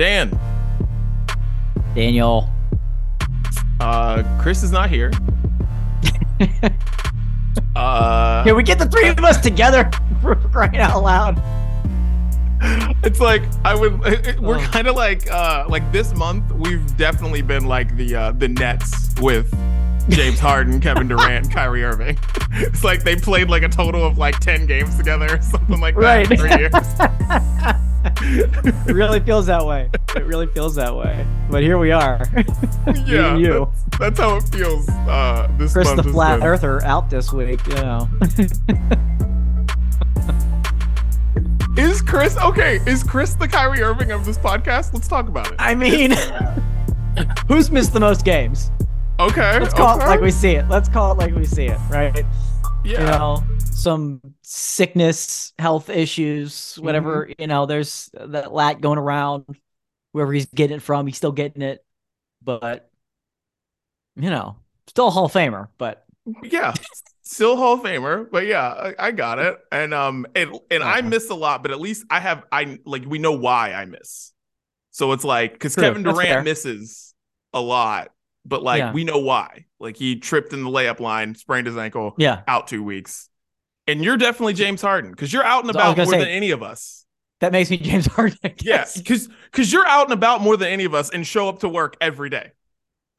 Dan. Daniel. Uh, Chris is not here. uh, Can we get the three of us together for crying out loud? it's like I would. It, it- we're Oh. kind of like uh, like this month. We've definitely been like the uh, the Nets with James Harden, Kevin Durant, Kyrie Irving. It's like they played like a total of like ten games together, or something like that. Right. In three years. It really feels that way. It really feels that way. But here we are. yeah, and you. That's, that's how it feels. Uh, this Chris the Flat been. Earther out this week, you know. Is Chris okay? Is Chris the Kyrie Irving of this podcast? Let's talk about it. I mean, who's missed the most games? Okay. Let's call okay. it like we see it. Let's call it like we see it, right? Yeah. You know, some sickness, health issues, whatever, Mm-hmm. you know, there's that lat going around. Wherever he's getting it from, he's still getting it. But, you know, still a Hall of Famer, but yeah. Still Hall of Famer, but yeah, I, I got it. And um, and and I miss a lot, but at least I have I like we know why I miss. So it's like because Kevin Durant misses a lot, but like Yeah. we know why. Like he tripped in the layup line, sprained his ankle, yeah, out two weeks. And you're definitely James Harden because you're out and So I was about more say- than any of us. that makes me James Harden. I Yeah, because because you're out and about more than any of us and show up to work every day.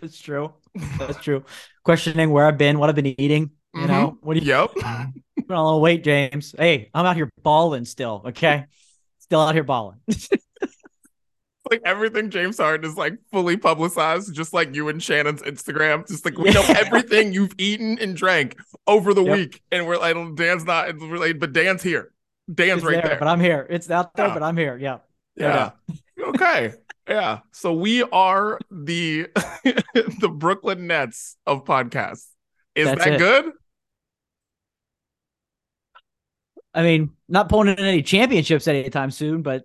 That's true. That's true. Questioning where I've been, what I've been eating. You know, mm-hmm. what do you Yep. put on a little weight, James? Hey, I'm out here balling still. Okay, still out here balling. like everything James Harden is like fully publicized, just like you and Shannon's Instagram. Just like we know everything you've eaten and drank over the Yep. week, and we're like, Dan's not related, but Dan's here. Dan's It's right there, there. but I'm here. It's out there, Yeah. but I'm here. Yeah. yeah. okay. Yeah. So we are the the Brooklyn Nets of podcasts. Is That's that it. good? I mean, not pulling in any championships anytime soon, but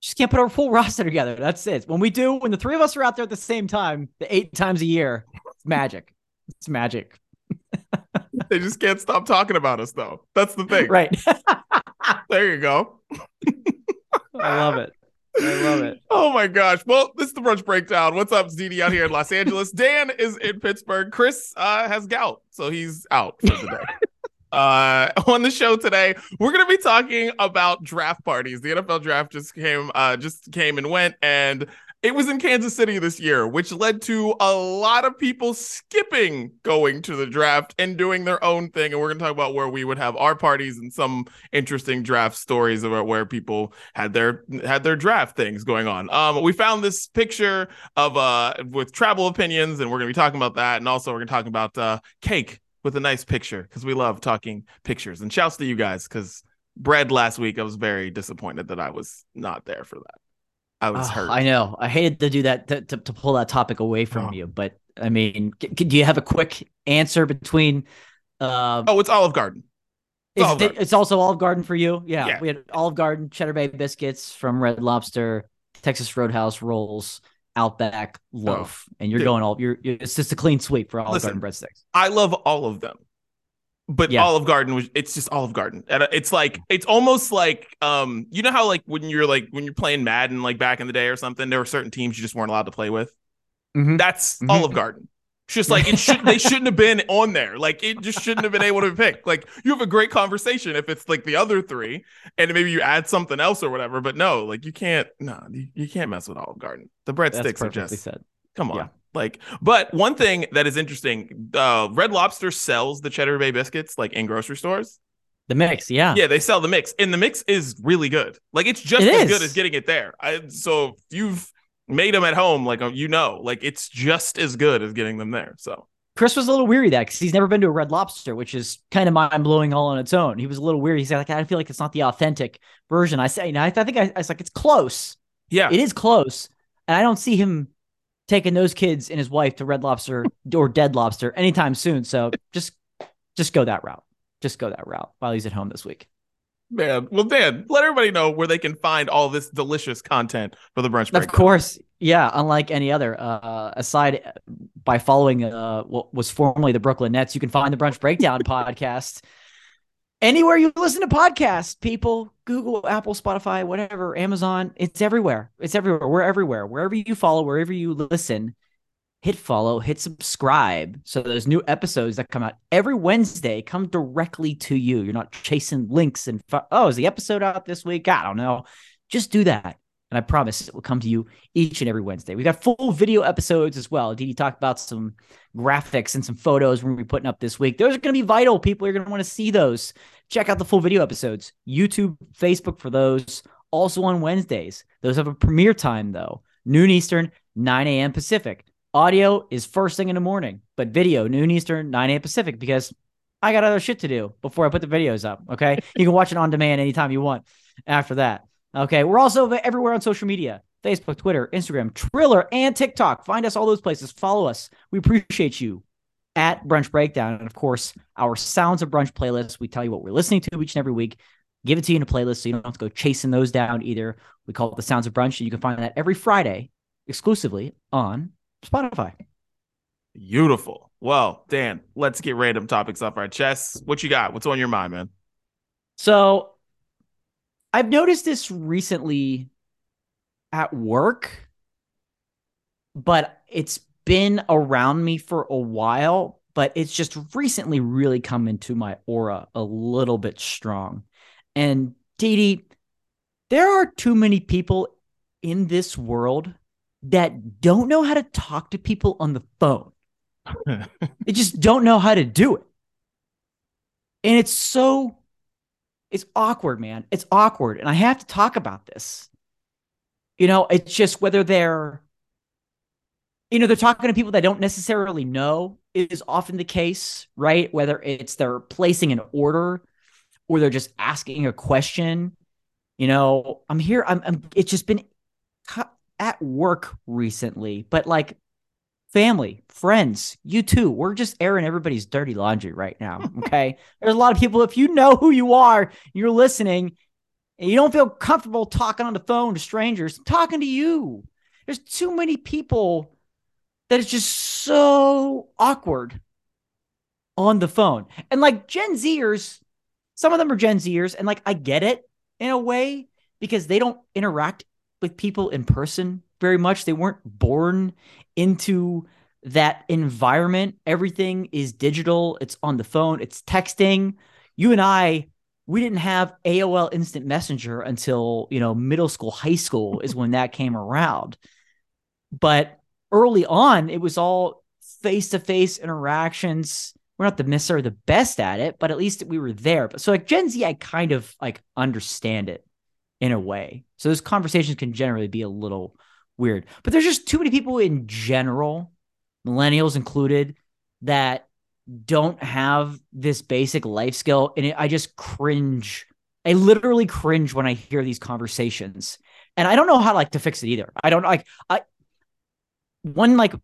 just can't put our full roster together. That's it. When we do, when the three of us are out there at the same time, the eight times a year, it's magic. It's magic. They just can't stop talking about us though. That's the thing. Right. There you go. I love it. I love it. Oh my gosh. Well, this is the brunch breakdown. What's up, ZD out here in Los Angeles? Dan is in Pittsburgh. Chris uh, has gout, so he's out for the day. Uh, on the show today, we're gonna be talking about draft parties. The NFL draft just came, uh, just came and went, and it was in Kansas City this year, which led to a lot of people skipping going to the draft and doing their own thing. And we're gonna talk about where we would have our parties and some interesting draft stories about where people had their had their draft things going on. Um, we found this picture of uh with travel opinions, and we're gonna be talking about that, and also we're gonna talk about uh cake with a nice picture because we love talking pictures. And shouts to you guys because bread last week I was very disappointed that I was not there for that. I was Oh, hurt. I know. I hated to do that to, to, to pull that topic away from Oh. you, but I mean, c- do you have a quick answer between? Uh, Oh, it's Olive Garden. is Olive Garden. it's also Olive Garden for you. Yeah, Yeah. we had Olive Garden, Cheddar Bay biscuits from Red Lobster, Texas Roadhouse rolls, Outback loaf, and you're dude. going all. You're, you're it's just a clean sweep for Olive Listen, Garden breadsticks. I love all of them. But Yeah. Olive Garden was it's just Olive Garden. And it's like it's almost like um you know how like when you're like when you're playing Madden like back in the day or something, there were certain teams you just weren't allowed to play with. Mhm. That's Mhm. Olive Garden. It's just like it should they shouldn't have been on there. Like it just shouldn't have been able to be picked. Like you have a great conversation if it's like the other three and maybe you add something else or whatever. But no, like you can't no, you, you can't mess with Olive Garden. The breadsticks are just said. Come on. Yeah. Like, but one thing that is interesting, uh, Red Lobster sells the Cheddar Bay biscuits like in grocery stores. The mix, yeah. Yeah, they sell the mix, and the mix is really good. Like, it's just It as is. good as getting it there. I, so if you've made them at home, like you know, like it's just as good as getting them there. So Chris was a little weary that because he's never been to a Red Lobster, which is kind of mind blowing all on its own. He was a little weary. He said, like, I feel like it's not the authentic version. I say, you know, I, I think I, I was like, it's close. yeah, It is close. And I don't see him taking those kids and his wife to Red Lobster or Dead Lobster anytime soon. So just just go that route. Just go that route while he's at home this week. Man. Well, Dan, let everybody know where they can find all this delicious content for the brunch. Of course, yeah. Unlike any other, uh, aside uh, by following uh, what was formerly the Brooklyn Nets, you can find the Brunch Breakdown podcast anywhere you listen to podcasts, people, Google, Apple, Spotify, whatever, Amazon, it's everywhere. It's everywhere. We're everywhere. Wherever you follow, wherever you listen, hit follow, hit subscribe. So those new episodes that come out every Wednesday come directly to you. You're not chasing links and, fo- oh, is the episode out this week? I don't know. Just do that. And I promise it will come to you each and every Wednesday. We've got full video episodes as well. Did Didi talked about some graphics and some photos we're going to be putting up this week. Those are going to be vital. People are going to want to see those. Check out the full video episodes. YouTube, Facebook for those. Also on Wednesdays. Those have a premiere time though. Noon Eastern, 9 a.m. Pacific. Audio is first thing in the morning, but video, noon Eastern, 9 a.m. Pacific, because I got other shit to do before I put the videos up. Okay. you can watch it on demand anytime you want after that. Okay. We're also everywhere on social media Facebook, Twitter, Instagram, Triller, and TikTok. Find us all those places. Follow us. We appreciate you at Brunch Breakdown. And of course, our Sounds of Brunch playlist. We tell you what we're listening to each and every week. Give it to you in a playlist so you don't have to go chasing those down either. We call it the Sounds of Brunch. And you can find that every Friday exclusively on Spotify. Beautiful. Well, Dan, let's get random topics off our chests. What you got? What's on your mind, man? So I've noticed this recently at work, but it's been around me for a while, but it's just recently really come into my aura a little bit strong. And Didi, there are too many people in this world that don't know how to talk to people on the phone. they just don't know how to do it. And it's so it's awkward, man. It's awkward. And I have to talk about this. You know, it's just whether they're, you know, they're talking to people that don't necessarily know is often the case, right? Whether it's they're placing an order or they're just asking a question. You know, I'm here. I'm, I'm it's just been at work recently, but like family, friends, you too. We're just airing everybody's dirty laundry right now. Okay. There's a lot of people, if you know who you are, you're listening, and you don't feel comfortable talking on the phone to strangers, I'm talking to you. There's too many people that it's just so awkward on the phone. And like Gen Zers, some of them are Gen Zers, and like I get it in a way because they don't interact with people in person very much. They weren't born into that environment. Everything is digital, it's on the phone, it's texting. You and I, we didn't have AOL Instant Messenger until, you know, middle school, high school is when that came around. But early on, it was all face to face interactions. We're not the necessarily the best at it, but at least we were there. But so like Gen Z, I kind of like understand it in a way. So those conversations can generally be a little weird. But there's just too many people in general, millennials included, that don't have this basic life skill. And it, I just cringe. I literally cringe when I hear these conversations. And I don't know how like to fix it either. I don't like I one like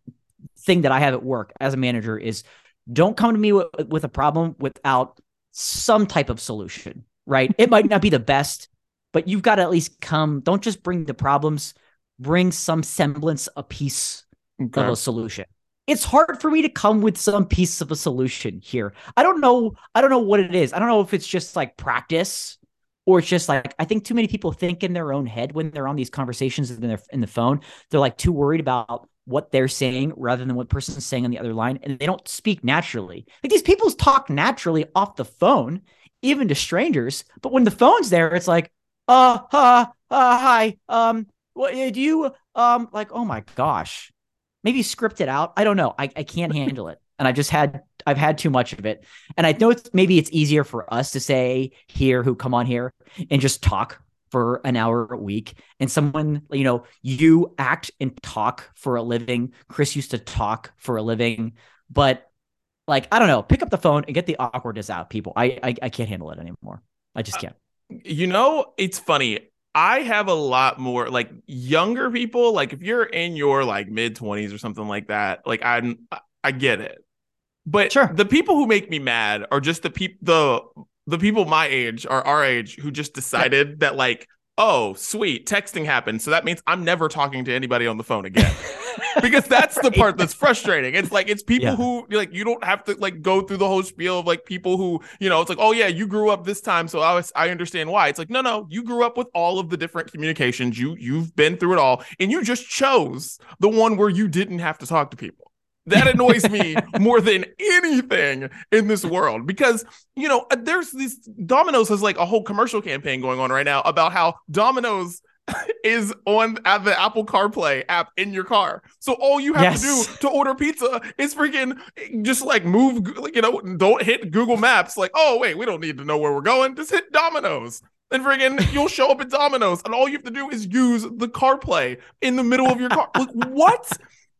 thing that I have at work as a manager is don't come to me with, with a problem without some type of solution, right? It might not be the best, but you've got to at least come. Don't just bring the problems, bring some semblance, a piece okay. of a solution. It's hard for me to come with some piece of a solution here. I don't know. I don't know what it is. I don't know if it's just like practice or it's just like I think too many people think in their own head when they're on these conversations in their in the phone. They're like too worried about what they're saying rather than what person's saying on the other line, and they don't speak naturally. Like these people talk naturally off the phone, even to strangers. But when the phone's there, it's like, uh, uh, uh hi, um, what uh, do you um like? Oh my gosh, maybe script it out. I don't know. I I can't handle it, and I've just had I've had too much of it, and I know it's maybe it's easier for us to say here who come on here and just talk for an hour a week. And someone you know you act and talk for a living. Chris used to talk for a living. But like i don't know. Pick up the phone and get the awkwardness out people. I i, I can't handle it anymore. I just can't you know it's funny I have a lot more like younger people. Like if you're in your like mid twenties or something like that, like I'm, I get it. But sure. the people who make me mad are just the people the the people my age or our age who just decided that like oh, sweet, texting happened. So that means I'm never talking to anybody on the phone again. because that's the part that's frustrating. It's like it's people Yeah. who like you don't have to like go through the whole spiel of like people who, you know, it's like, oh yeah, you grew up this time, so I was I understand why. It's like, no, no, you grew up with all of the different communications. You you've been through it all, and you just chose the one where you didn't have to talk to people. That annoys me more than anything in this world because you know uh, there's this Domino's has like a whole commercial campaign going on right now about how Domino's is on at the Apple CarPlay app in your car. So all you have Yes. to do to order pizza is freaking eh, just like move, like, you know, don't hit Google Maps. Like, oh wait, we don't need to know where we're going. Just hit Domino's. And friggin' you'll show up at Domino's, and all you have to do is use the CarPlay in the middle of your car. Like, what?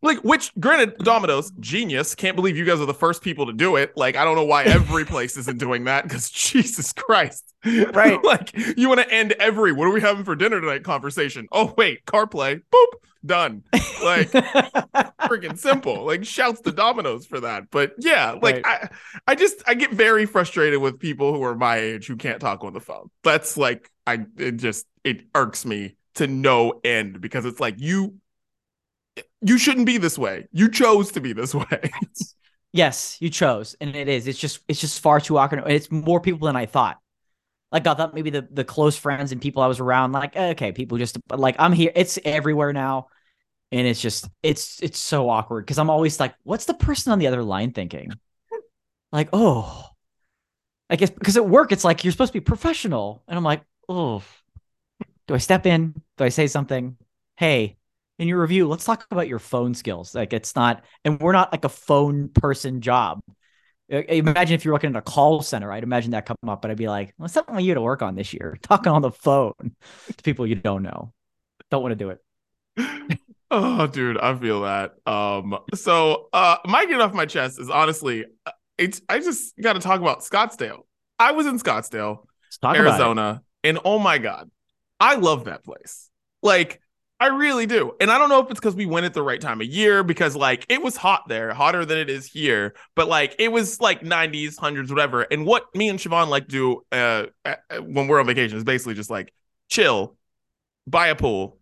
Like, which, granted, Domino's, genius. Can't believe you guys are the first people to do it. Like, I don't know why every place isn't doing that because Jesus Christ. Right. like, you want to end every, what are we having for dinner tonight conversation? Oh, wait, CarPlay, boop, done. Like, freaking simple. Like, shouts to Domino's for that. But yeah, like, I, I just, I get very frustrated with people who are my age who can't talk on the phone. That's like, I, it just, it irks me to no end because it's like, you, you shouldn't be this way. You chose to be this way. yes, you chose, and it is. It's just it's just far too awkward. It's more people than I thought. Like I thought maybe the the close friends and people I was around, like eh, okay, people just like I'm here. It's everywhere now, and it's just it's it's so awkward because I'm always like, what's the person on the other line thinking? Like oh, I guess because at work it's like you're supposed to be professional, and I'm like oh, do I step in? Do I say something? Hey, in your review, let's talk about your phone skills. Like it's not, and we're not like a phone person job. Imagine if you're working in a call center, I'd imagine that come up, but I'd be like, what's something for you to work on this year? Talking on the phone to people you don't know. Don't want to do it. oh, dude, I feel that. Um, so uh my get off my chest is honestly uh, it's I just gotta talk about Scottsdale. I was in Scottsdale, Let's talk about it. Arizona, and oh my god, I love that place. Like I really do. And I don't know if it's because we went at the right time of year because like it was hot there, hotter than it is here, but like it was like 90s, 100s, whatever. And what me and Siobhan like do uh, uh, when we're on vacation is basically just like chill, buy a pool,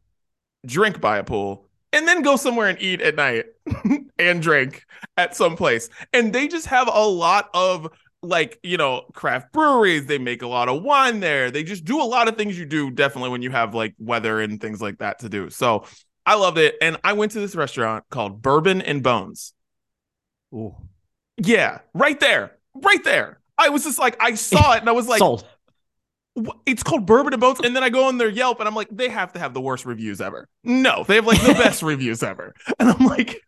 drink by a pool, and then go somewhere and eat at night and drink at some place. And they just have a lot of like, you know, craft breweries. They make a lot of wine there. They just do a lot of things you do definitely when you have like weather and things like that to do. So I loved it. And I went to this restaurant called Bourbon and Bones. Ooh. Yeah, right there. Right there. I was just like, I saw it and I was like, Sold. It's called Bourbon and Bones. And then I go on their Yelp and I'm like, they have to have the worst reviews ever. No, they have like the best reviews ever. And I'm like,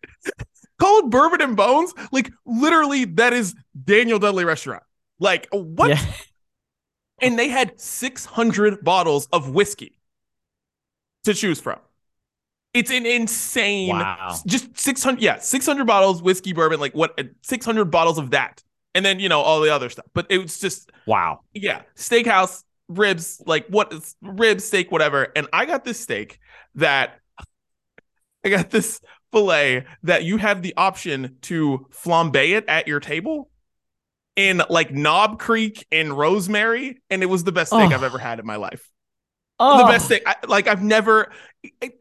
called Bourbon and Bones? Like, literally, that is Daniel Dudley Restaurant. Like, what? Yeah. And they had 600 bottles of whiskey to choose from. It's an insane, Wow. just 600, yeah, 600 bottles, whiskey, bourbon, like what, 600 bottles of that. And then, you know, all the other stuff. But it was just, Wow. yeah, steakhouse, ribs, like what is ribs, steak, whatever. And I got this steak that I got this filet that you have the option to flambe it at your table in like Knob Creek and rosemary. And it was the best Oh. I've ever had in my life. Oh, The best thing, I, like I've never,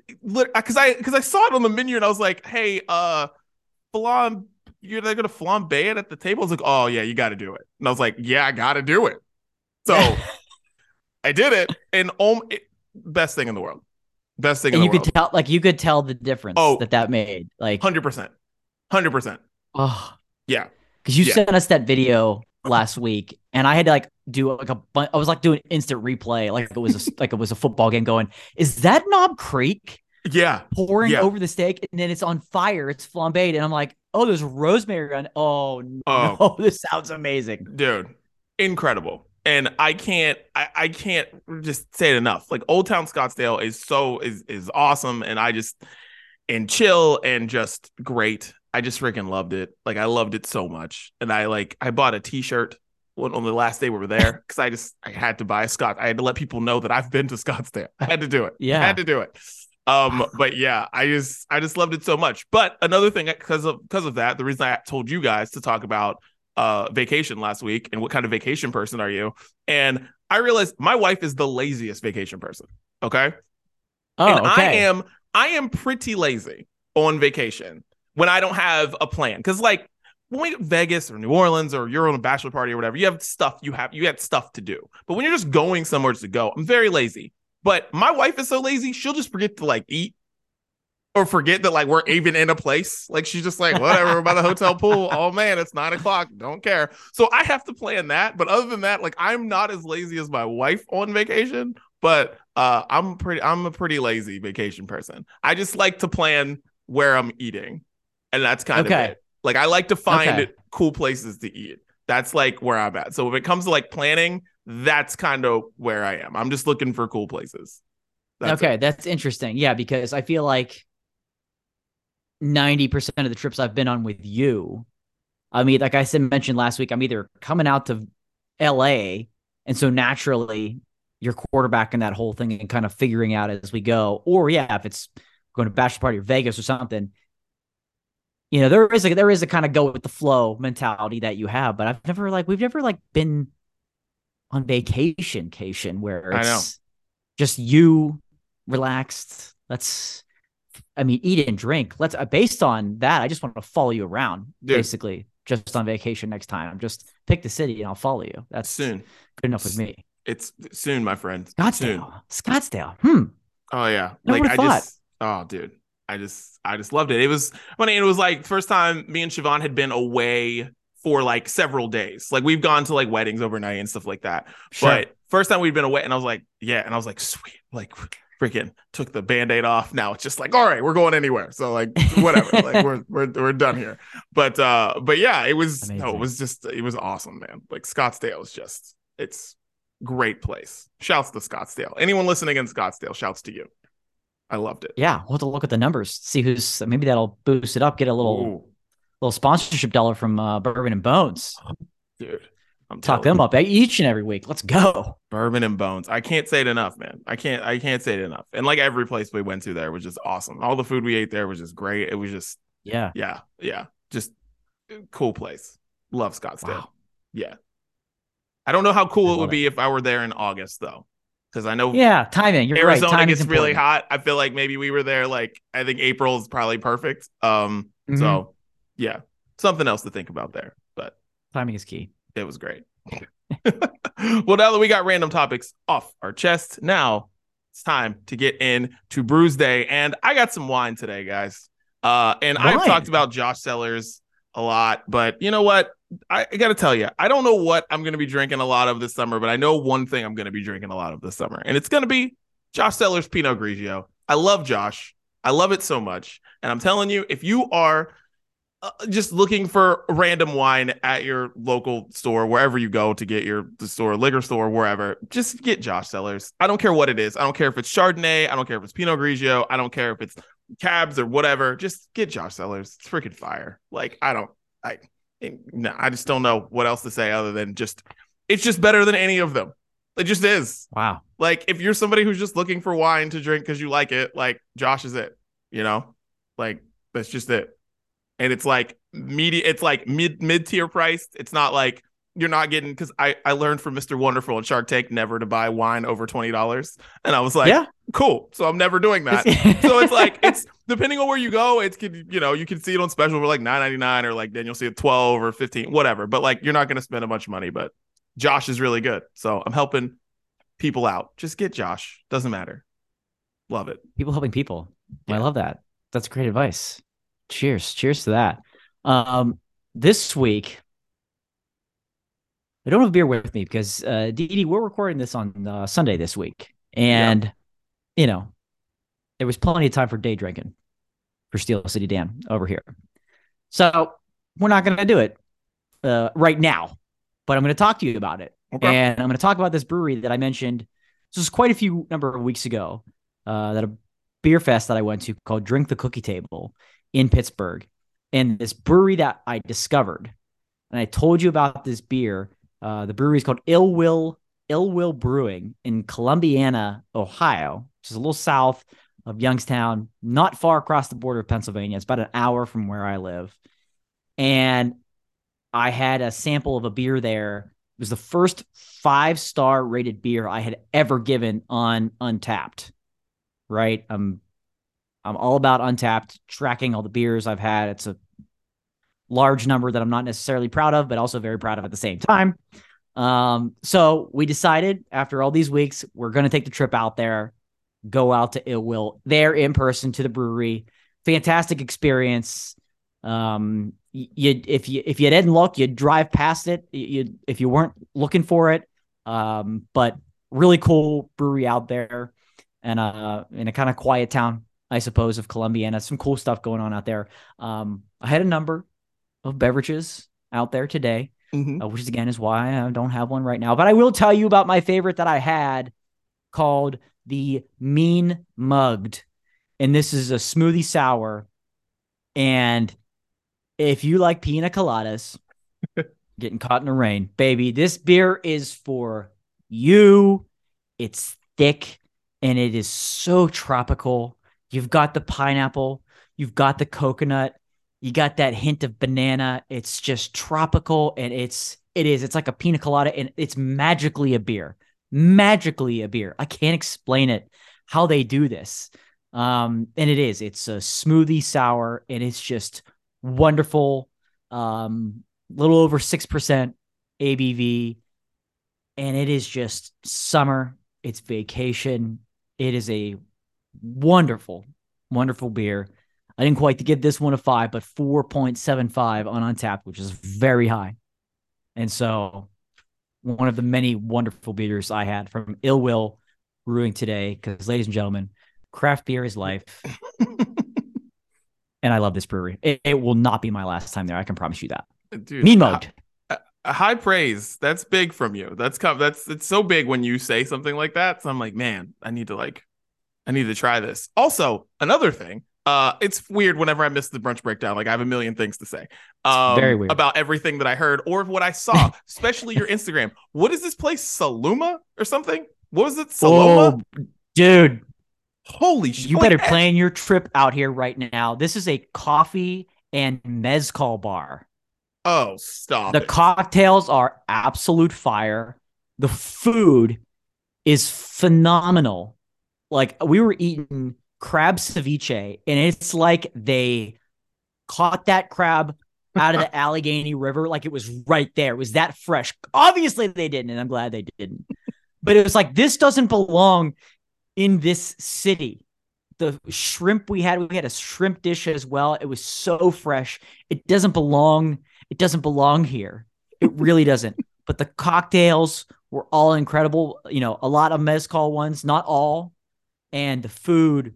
because I because I saw it on the menu and I was like, hey, uh, flam, you're they're gonna flambe it at the table. I was like, oh yeah, you got to do it. And I was like, yeah, I got to do it. So I did it, and um, it, best thing in the world, best thing in and you world. could tell, like, you could tell the difference Oh. that that made. Like, Hundred percent, hundred percent. oh, Yeah, because you Yeah. sent us that video uh-huh. last week, and I had to like do like a bunch. I was like doing instant replay, like it was a, like it was a football game. Going, is that Knob Creek yeah, pouring Yeah. over the steak, and then it's on fire, it's flambéed, and I'm like, oh, there's rosemary on. Oh, oh. no, Oh. this sounds amazing. dude, incredible. And I can't, I, I can't just say it enough. Like Old Town Scottsdale is so is is awesome, and I just and chill and just great. I just freaking loved it. Like I loved it so much, and I like I bought a T-shirt on the last day we were there because I just I had to buy a Scott. I had to let people know that I've been to Scottsdale. I had to do it. Yeah. I had to do it. Um, but yeah, I just I just loved it so much. But another thing because of because of that, the reason I told you guys to talk about uh vacation last week and what kind of vacation person are you? And I realized my wife is the laziest vacation person. Okay. Oh, and okay. I am I am pretty lazy on vacation when I don't have a plan. Cause like when we go to Vegas or New Orleans or you're on a bachelor party or whatever, you have stuff you have you have stuff to do. But when you're just going somewhere to go, I'm very lazy. But my wife is so lazy, she'll just forget to like eat or forget that like we're even in a place. Like she's just like, whatever, we're by the hotel pool. Oh man, it's nine o'clock. Don't care. So I have to plan that. But other than that, like I'm not as lazy as my wife on vacation. But uh I'm pretty I'm a pretty lazy vacation person. I just like to plan where I'm eating. And that's kind Okay. of it. Like I like to find Okay. cool places to eat. That's like where I'm at. So if it comes to like planning, that's kind of where I am. I'm just looking for cool places. That's okay, it. that's interesting. Yeah, because I feel like 90% of the trips I've been on with you, I mean, like I said mentioned last week, I'm either coming out to LA, and so naturally you're quarterbacking that whole thing and kind of figuring out as we go. Or yeah, if it's going to bachelor party or Vegas or something, you know, there is a there is a kind of go with the flow mentality that you have, but I've never like we've never like been on vacation cation where it's just you relaxed. Let's I mean eat and drink. Let's uh, based on that, I just want to follow you around Dude. basically just on vacation next time. I'm just pick the city and I'll follow you. That's soon. good enough with me. It's soon, my friend. Soon. Scottsdale. Scottsdale. Hmm. Oh yeah. Never like I thought. just oh dude. I just I just loved it. It was funny. It was like first time me and Siobhan had been away for like several days. Like we've gone to like weddings overnight and stuff like that. Sure. But first time we'd been away, and I was like, yeah, and I was like, sweet, like freaking took the band-aid off. Now it's just like, all right, we're going anywhere. So like whatever. like we're we're we're done here. But uh but yeah, it was no, it was just it was awesome, man. Like Scottsdale is just it's great place. Shouts to Scottsdale. Anyone listening in Scottsdale, shouts to you. I loved it. yeah, we'll have to look at the numbers, see who's maybe that'll boost it up, get a little Ooh, little sponsorship dollar from uh, Bourbon and Bones. dude. I'm Talk them up each and every week. Let's go. Bourbon and Bones. I can't say it enough, man. I can't I can't say it enough. And like every place we went to there was just awesome. All the food we ate there was just great. It was just Yeah. yeah, yeah. Just cool place. Love Scottsdale. Wow. Yeah. I don't know how cool it would love be if I were there in August though. Cuz I know Yeah. Timing. You're Arizona right. Timing's gets really important. hot. I feel like maybe we were there like I think April is probably perfect. Um Mhm. so yeah. Something else to think about there. But timing is key. It was great. well, now that we got random topics off our chest, now it's time to get in to Brews Day. And I got some wine today, guys. Uh, and I've talked about Josh Cellars a lot, but you know what? I, I got to tell you, I don't know what I'm going to be drinking a lot of this summer, but I know one thing I'm going to be drinking a lot of this summer, and it's going to be Josh Cellars Pinot Grigio. I love Josh. I love it so much. And I'm telling you, if you are uh, just looking for random wine at your local store, wherever you go to get your the store, liquor store, wherever, just get Josh Cellars. I don't care what it is. I don't care if it's Chardonnay. I don't care if it's Pinot Grigio. I don't care if it's cabs or whatever. Just get Josh Cellars. It's freaking fire. Like I don't, I, no, I just don't know what else to say other than just, it's just better than any of them. It just is. Wow. Like if you're somebody who's just looking for wine to drink because you like it, like Josh is it. You know, like that's just it. And it's like media. It's like mid mid tier priced. It's not like you're not getting because I I learned from Mr. Wonderful and Shark Tank never to buy wine over twenty dollars, and I was like, yeah. cool. So I'm never doing that. so it's like it's depending on where you go, it's could you know you can see it on special for like nine ninety nine or like then you'll see it twelve or fifteen, whatever. But like you're not going to spend a bunch of money. But Josh is really good, so I'm helping people out. Just get Josh. Doesn't matter. Love it. people helping people. I love that. That's great advice. Cheers. Cheers to that. Um, this week, I don't have beer with me because uh, Dee, we're recording this on uh, Sunday this week, and you know, there was plenty of time for day drinking for Steel City Dan over here. So we're not going to do it uh, right now, but I'm going to talk to you about it. Okay. And I'm going to talk about this brewery that I mentioned. This was quite a few number of weeks ago. Uh, that a beer fest that I went to called Drink the Cookie Table in Pittsburgh, and this brewery that I discovered, and I told you about this beer. Uh, the brewery is called Ill Will Ill Will Brewing in Columbiana, Ohio, which is a little south of Youngstown, not far across the border of Pennsylvania. It's about an hour from where I live, and I had a sample of a beer there It was the first five star rated beer I had ever given on Untappd. Right. I'm I'm all about Untappd, tracking all the beers I've had. It's a large number that I'm not necessarily proud of, but also very proud of at the same time. Um, so we decided after all these weeks, we're going to take the trip out there, go out to Ill Will there in person to the brewery. Fantastic experience. Um, you if you if you didn't look, you'd drive past it. You if you weren't looking for it. Um, but really cool brewery out there, and uh, in a kind of quiet town, I suppose, of Columbiana. Some cool stuff going on out there. Um, I had a number of beverages out there today, mm-hmm. uh, which is again is why I don't have one right now. But I will tell you about my favorite that I had, called the Mean Mugged, and this is a smoothie sour, and if you like pina coladas, getting caught in the rain, baby, this beer is for you. It's thick and it is so tropical. You've got the pineapple, you've got the coconut, you got that hint of banana. It's just tropical and it's it is. It's like a pina colada and it's magically a beer. Magically a beer. I can't explain it how they do this. Um, and it is. It's a smoothie sour and it's just wonderful, um, little over 6% ABV. And it is just summer. It's vacation. It is a wonderful, wonderful beer. I didn't quite give this one a five, but 4.75 on Untappd, which is very high. And so, one of the many wonderful beers I had from Ill Will Brewing today, because, ladies and gentlemen, craft beer is life. and I love this brewery. It, it, will not be my last time there. I can promise you that. Dude, mean uh, mode. Uh, uh, high praise. That's big from you. That's that's it's so big when you say something like that. So I'm like, man, I need to like, I need to try this. Also, another thing. Uh, it's weird whenever I miss the brunch breakdown. Like I have a million things to say. Um, very weird about everything that I heard or what I saw, especially your Instagram. What is this place, Saluma or something? What was it, Saloma? Oh, dude, Holy shit. You better plan your trip out here right now. This is a coffee and mezcal bar. Oh, stop. The it. cocktails are absolute fire. The food is phenomenal. Like we were eating crab ceviche, and it's like they caught that crab out of the Allegheny River like it was right there. It was that fresh. Obviously, they didn't, and I'm glad they didn't. But it was like this doesn't belong in this city. The shrimp we had, we had a shrimp dish as well. It was so fresh. It doesn't belong. It doesn't belong here. It really doesn't. But the cocktails were all incredible. You know, a lot of mezcal ones, not all, and the food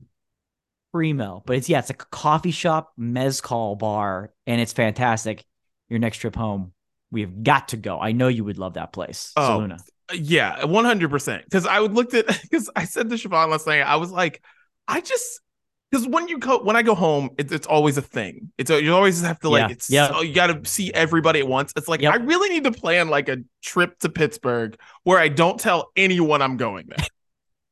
primo. But it's yeah, it's a coffee shop mezcal bar, and it's fantastic. Your next trip home, we have got to go. I know you would love that place, oh, Saluna. Yeah, one hundred percent. Because I would looked at because I said to Siobhan last night, I was like, I just because when you go when I go home, it, it's always a thing. It's a, you always have to like yeah. it's yeah. So, you got to see everybody at once. It's like yep. I really need to plan like a trip to Pittsburgh where I don't tell anyone I'm going there.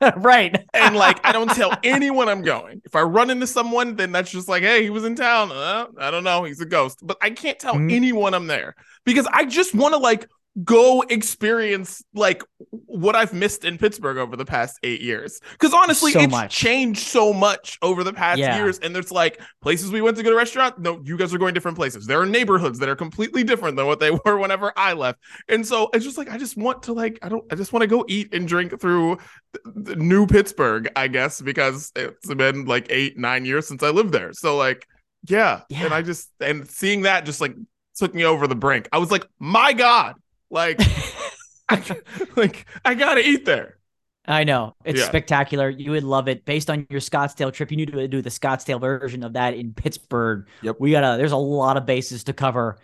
right. and like I don't tell anyone I'm going. If I run into someone, then that's just like, hey, he was in town. Uh, I don't know, he's a ghost. But I can't tell mm-hmm. anyone I'm there because I just want to like go experience like what I've missed in Pittsburgh over the past eight years. Because honestly, so it's much. changed so much over the past yeah. years. And there's like places we went to go to restaurant. No, you guys are going different places. There are neighborhoods that are completely different than what they were whenever I left. And so it's just like I just want to like I don't I just want to go eat and drink through the new Pittsburgh, I guess, because it's been like eight, nine years since I lived there. So like yeah. yeah. And I just and seeing that just like took me over the brink. I was like, my God, like, I, like I gotta eat there. I know it's yeah. spectacular. You would love it. Based on your Scottsdale trip, you need to do the Scottsdale version of that in Pittsburgh. Yep. We gotta. There's a lot of bases to cover.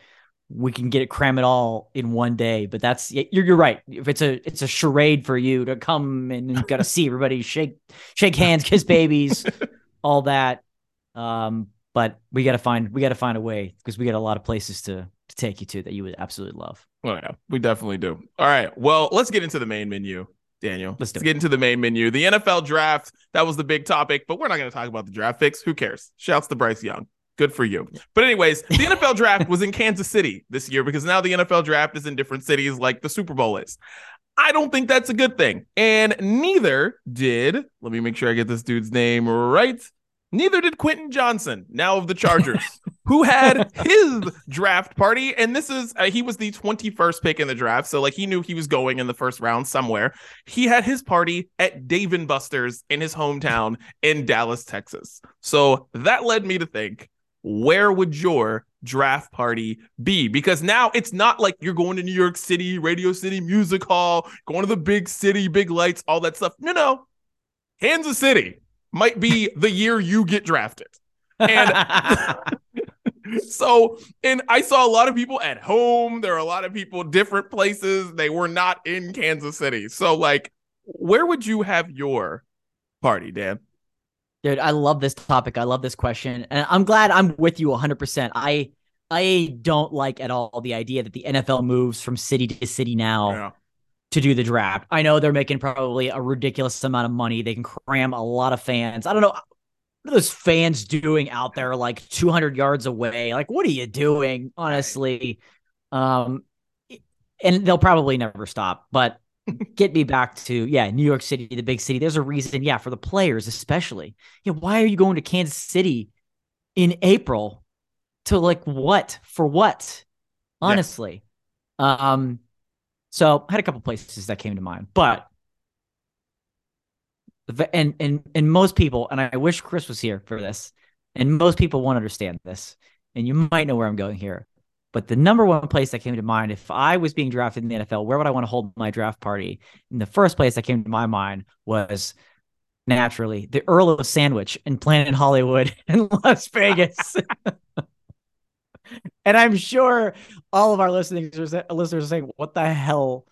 We can get it cram it all in one day. But that's you're you're right. If it's a it's a charade for you to come and you gotta see everybody shake shake hands, kiss babies, all that. Um, but we gotta find we gotta find a way because we got a lot of places to to take you to that you would absolutely love. Well, yeah, we definitely do. All right. Well, let's get into the main menu, Daniel. Let's, let's get into the main menu. The NFL draft, that was the big topic, but we're not going to talk about the draft picks. Who cares? Shouts to Bryce Young. Good for you. But anyways, the NFL draft was in Kansas City this year because now the NFL draft is in different cities like the Super Bowl is. I don't think that's a good thing. And neither did, let me make sure I get this dude's name right. Neither did Quentin Johnston, now of the Chargers, who had his draft party. And this is, uh, he was the 21st pick in the draft. So, like, he knew he was going in the first round somewhere. He had his party at Dave and Buster's in his hometown in Dallas, Texas. So, that led me to think where would your draft party be? Because now it's not like you're going to New York City, Radio City Music Hall, going to the big city, big lights, all that stuff. No, no. Kansas City might be the year you get drafted. And so, and I saw a lot of people at home. There are a lot of people different places. They were not in Kansas City. So, like, where would you have your party, Dan? Dude, I love this topic. I love this question. And I'm glad I'm with you 100%. I I don't like at all the idea that the NFL moves from city to city now yeah. To do the draft. I know they're making probably a ridiculous amount of money. They can cram a lot of fans. I don't know what are those fans doing out there like 200 yards away? Like what are you doing, honestly? Um and they'll probably never stop. But get me back to yeah new york city the big city there's a reason yeah for the players especially yeah why are you going to kansas city in april to like what for what honestly yeah. um so i had a couple places that came to mind but and and and most people and i wish chris was here for this and most people won't understand this and you might know where i'm going here but the number one place that came to mind, if I was being drafted in the NFL, where would I want to hold my draft party? In the first place that came to my mind was naturally the Earl of Sandwich in Planet Hollywood in Las Vegas. and I'm sure all of our listeners are, listeners are saying, "What the hell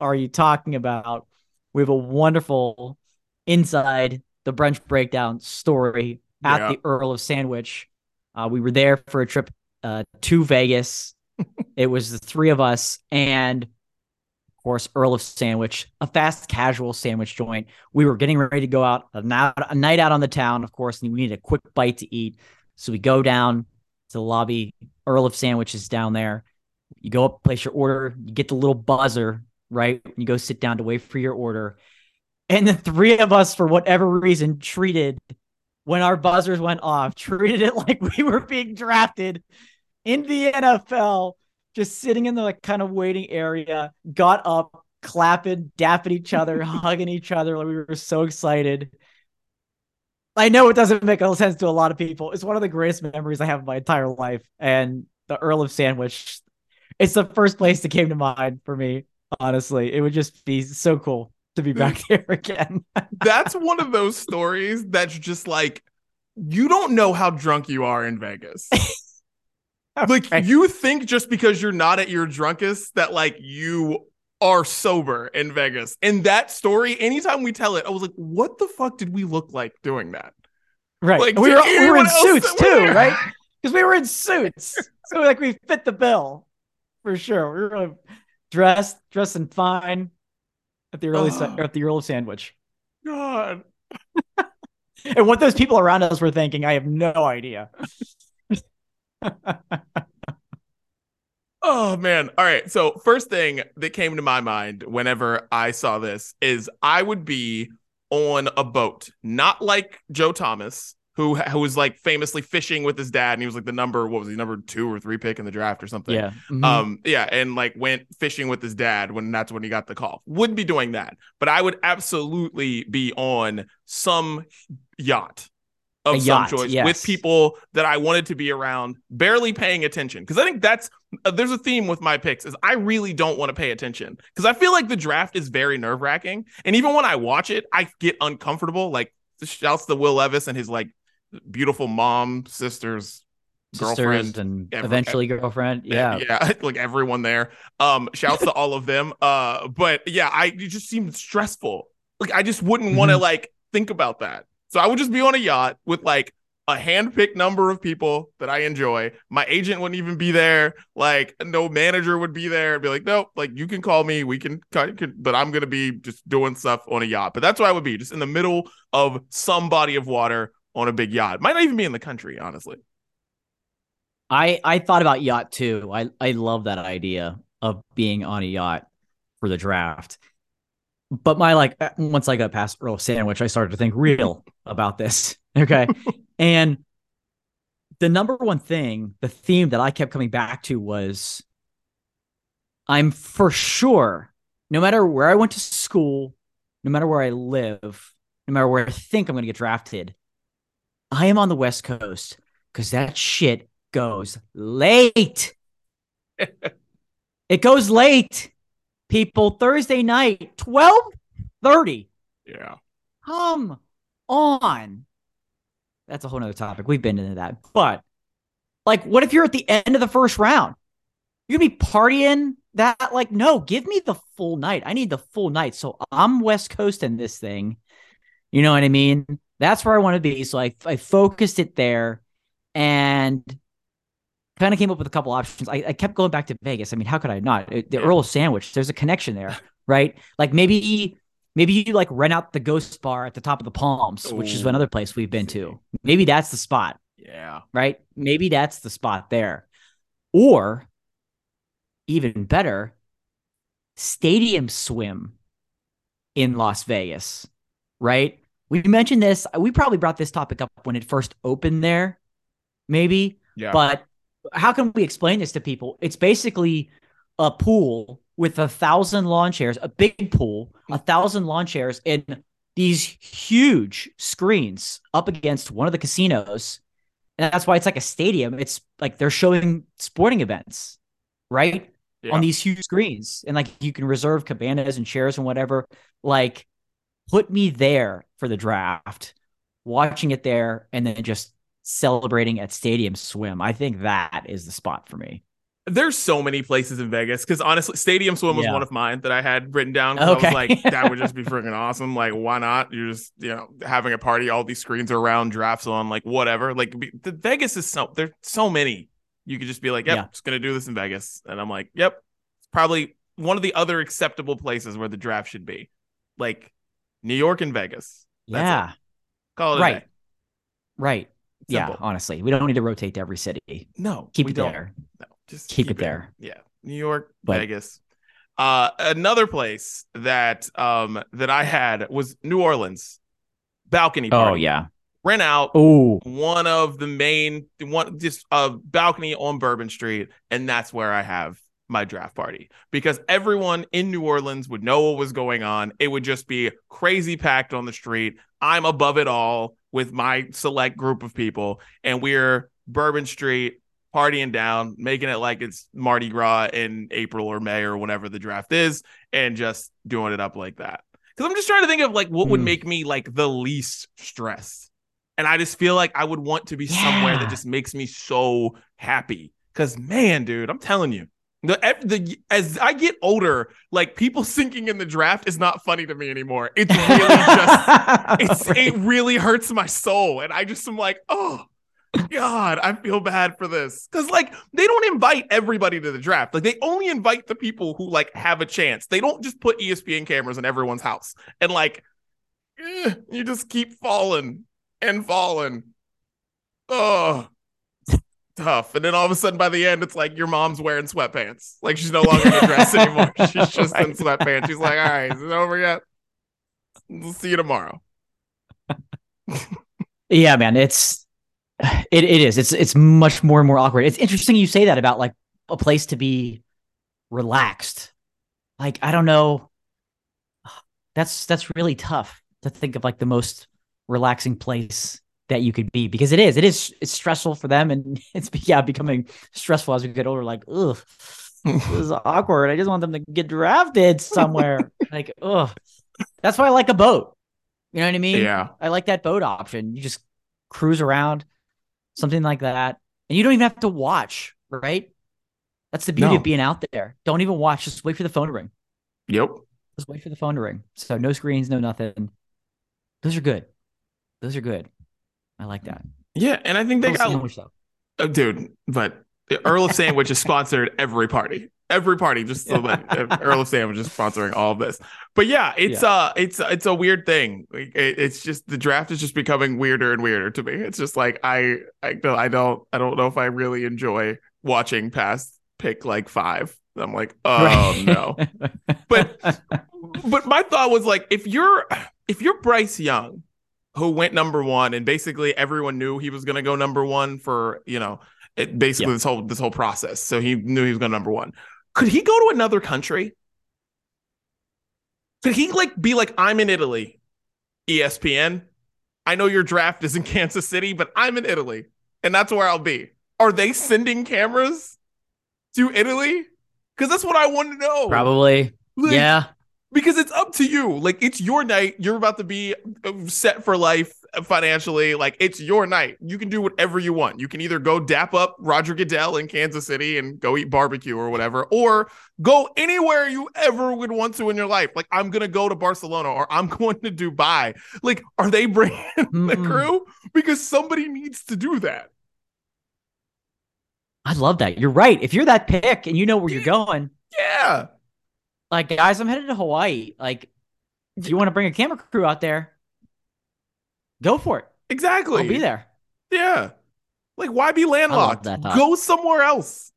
are you talking about?" We have a wonderful inside the brunch breakdown story at yeah. the Earl of Sandwich. Uh, we were there for a trip uh, to Vegas. it was the three of us and of course Earl of Sandwich, a fast casual sandwich joint. We were getting ready to go out a night, a night out on the town, of course, and we needed a quick bite to eat. So we go down to the lobby. Earl of Sandwiches down there. You go up, place your order. You get the little buzzer, right? You go sit down to wait for your order. And the three of us, for whatever reason, treated when our buzzers went off, treated it like we were being drafted in the NFL, just sitting in the like kind of waiting area, got up, clapping, dapping each other, hugging each other. Like we were so excited. I know it doesn't make a sense to a lot of people. It's one of the greatest memories I have in my entire life. And the Earl of Sandwich, it's the first place that came to mind for me. Honestly, it would just be so cool to be back mm. there again. that's one of those stories that's just like you don't know how drunk you are in Vegas. like okay. you think just because you're not at your drunkest that like you are sober in Vegas. And that story, anytime we tell it, I was like, what the fuck did we look like doing that? Right. Like we were, we were in suits too, right? Because we were in suits. so like we fit the bill for sure. We were dressed, dressing fine at the early oh. at the early sandwich. God. and what those people around us were thinking, I have no idea. oh man. All right. So first thing that came to my mind whenever I saw this is I would be on a boat, not like Joe Thomas, who who was like famously fishing with his dad, and he was like the number what was he number two or three pick in the draft or something. Yeah. Mm-hmm. Um. Yeah, and like went fishing with his dad when that's when he got the call. Wouldn't be doing that, but I would absolutely be on some yacht of some choice yes. with people that I wanted to be around, barely paying attention. Because I think that's uh, there's a theme with my picks is I really don't want to pay attention because I feel like the draft is very nerve wracking, and even when I watch it, I get uncomfortable. Like shouts to Will Levis and his like beautiful mom, sisters, Sisters girlfriend, and ever, eventually girlfriend. Yeah, yeah, like everyone there. Um, shouts to all of them. Uh, but yeah, I it just seemed stressful. Like I just wouldn't want to mm-hmm. like think about that. So I would just be on a yacht with like a handpicked number of people that I enjoy. My agent wouldn't even be there. Like no manager would be there. I'd be like, nope, like you can call me. We can but I'm gonna be just doing stuff on a yacht. But that's where I would be, just in the middle of some body of water on a big yacht. Might not even be in the country, honestly. I I thought about yacht too. I I love that idea of being on a yacht for the draft. But my like uh, once I got past Earl Sandwich, I started to think real about this. Okay. and the number one thing, the theme that I kept coming back to was I'm for sure, no matter where I went to school, no matter where I live, no matter where I think I'm going to get drafted, I am on the West Coast because that shit goes late. it goes late. People, Thursday night, 12:30. Yeah. Come on. That's a whole nother topic. We've been into that. But like, what if you're at the end of the first round? You're gonna be partying that like no, give me the full night. I need the full night. So I'm West Coast in this thing. You know what I mean? That's where I want to be. So I I focused it there and kind of came up with a couple options. I, I kept going back to Vegas. I mean, how could I not? The yeah. Earl Sandwich, there's a connection there, right? Like maybe maybe you like rent out the ghost bar at the top of the palms, Ooh. which is another place we've been to. Maybe that's the spot. Yeah. Right? Maybe that's the spot there. Or even better, stadium swim in Las Vegas, right? We mentioned this. We probably brought this topic up when it first opened there, maybe. Yeah. But how can we explain this to people? It's basically a pool with a thousand lawn chairs, a big pool, a thousand lawn chairs, and these huge screens up against one of the casinos. And that's why it's like a stadium. It's like they're showing sporting events, right? Yeah. On these huge screens. And like you can reserve cabanas and chairs and whatever. Like, put me there for the draft, watching it there, and then just celebrating at Stadium Swim. I think that is the spot for me. There's so many places in Vegas because honestly, Stadium Swim was yeah. one of mine that I had written down. Okay. I was like, that would just be freaking awesome. Like, why not? You're just, you know, having a party, all these screens are around, drafts on, like whatever. Like, the Vegas is so there's so many. You could just be like, yep, yeah. just gonna do this in Vegas, and I'm like, yep, it's probably one of the other acceptable places where the draft should be, like New York and Vegas. That's yeah, it. call it right, right. Simple. Yeah, honestly, we don't need to rotate to every city. No, keep it don't. there. No, just keep, keep it, it there. Yeah, New York, but, Vegas. Uh, another place that um that I had was New Orleans balcony. Oh, party. Oh yeah, rent out. Oh, one of the main one just a balcony on Bourbon Street, and that's where I have my draft party because everyone in New Orleans would know what was going on. It would just be crazy packed on the street. I'm above it all with my select group of people, and we're Bourbon Street partying down, making it like it's Mardi Gras in April or May or whenever the draft is, and just doing it up like that. Because I'm just trying to think of like what would hmm. make me like the least stressed. And I just feel like I would want to be yeah. somewhere that just makes me so happy. Because man, dude, I'm telling you, the, the as I get older, like people sinking in the draft is not funny to me anymore. It's really just it's right. it really hurts my soul, and I just am like, oh God, I feel bad for this because like they don't invite everybody to the draft. Like they only invite the people who like have a chance. They don't just put ESPN cameras in everyone's house and like eh, you just keep falling and falling. Oh, tough. And then all of a sudden, by the end, it's like your mom's wearing sweatpants. Like she's no longer in a dress anymore. She's just right. in sweatpants. She's like, all right, is it over yet? We'll see you tomorrow. yeah, man. It's it it is. It's it's much more and more awkward. It's interesting you say that about like a place to be relaxed. Like, I don't know. That's that's really tough to think of like the most relaxing place that you could be because it is it is it's stressful for them and it's yeah becoming stressful as we get older like ugh this is awkward. I just want them to get drafted somewhere. Like ugh. That's why i like a boat. You know what i mean? Yeah. I like that boat option. You just cruise around something like that. And you don't even have to watch right? That's the beauty no. of being out there. Don't even watch. Just wait for the phone to ring. Yep. Just wait for the phone to ring. So no screens no nothing. Those are good. Those are good I like that. Yeah, and I think they Earl got sandwich though. Oh, dude, but Earl of Sandwich is sponsored every party. every party just so that Earl of Sandwich is sponsoring all of this. But yeah, it's yeah. uh it's it's a weird thing. It, it's just the draft is just becoming weirder and weirder to me. It's just like I I don't I don't I don't know if I really enjoy watching past pick like 5. I'm like, "Oh right. no." but but my thought was like if you're if you're Bryce Young who went number 1 and basically everyone knew he was going to go number 1 for, you know, it, basically yeah. this whole this whole process. So he knew he was going number 1 could he go to another country? Could he like be like, I'm in Italy, ESPN? I know your draft is in Kansas City, but I'm in Italy, and that's where I'll be. Are they sending cameras to Italy? Because that's what I want to know. Probably. Like, yeah. Because it's up to you. Like it's your night. You're about to be uh, set for life financially. Like it's your night. You can do whatever you want. You can either go dap up Roger Goodell in Kansas City and go eat barbecue or whatever, or go anywhere you ever would want to in your life. Like I'm gonna go to Barcelona or I'm going to Dubai. Like, are they bringing mm the crew? Because somebody needs to do that. I love that. You're right. If you're that pick and you know where you're going, yeah. Like guys, I'm headed to Hawaii. Like, if you want to bring a camera crew out there, Go for it. Exactly. I'll be there. Yeah. Like, why be landlocked? Go somewhere else.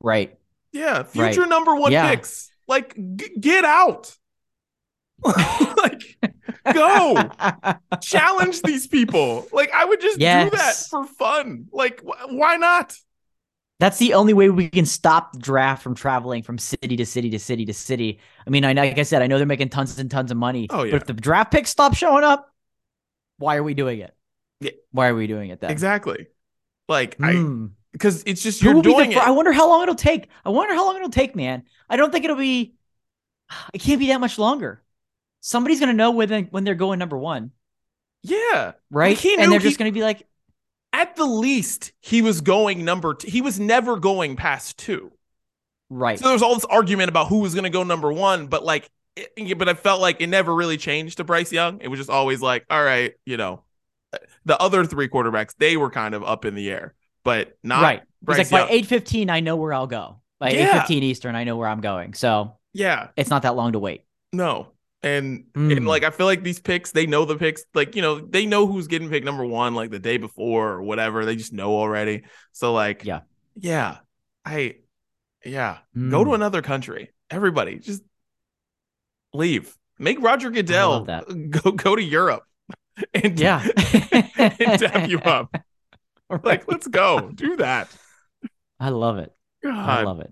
Right. Yeah. Future right. number one yeah. picks. Like, g- get out. like, go challenge these people. Like, I would just yes. do that for fun. Like, wh- why not? That's the only way we can stop the draft from traveling from city to city to city to city. I mean, I like I said, I know they're making tons and tons of money. Oh, yeah. But if the draft picks stop showing up, why are we doing it? Yeah. Why are we doing it then? Exactly. Like mm. I hmm. because it's just you're doing it. I wonder how long it'll take. I wonder how long it'll take, man. I don't think it'll be it can't be that much longer. Somebody's gonna know when they, when they're going number one. Yeah. Right. and they're just gonna be like at the least, he was going number two. He was never going past two. Right. So there was all this argument about who was going to go number one, but like but I felt like it never really changed to Bryce Young. It was just always like, all right, you know, uh, the other three quarterbacks, they were kind of up in the air, but not right. Bryce it's like Young. by eight fifteen, I know where I'll go. By yeah. eight fifteen Eastern, I know where I'm going. So yeah, it's not that long to wait. No, and mm. and like I feel like these picks, they know the picks, like you know, they know who's getting picked number one, like the day before or whatever. They just know already. So like, yeah, yeah, I, yeah, mm. go to another country. Everybody, just leave. Make Roger Goodell go go to Europe and yeah, and tap you up. Right. Like, let's go do that. I love it. God. I love it.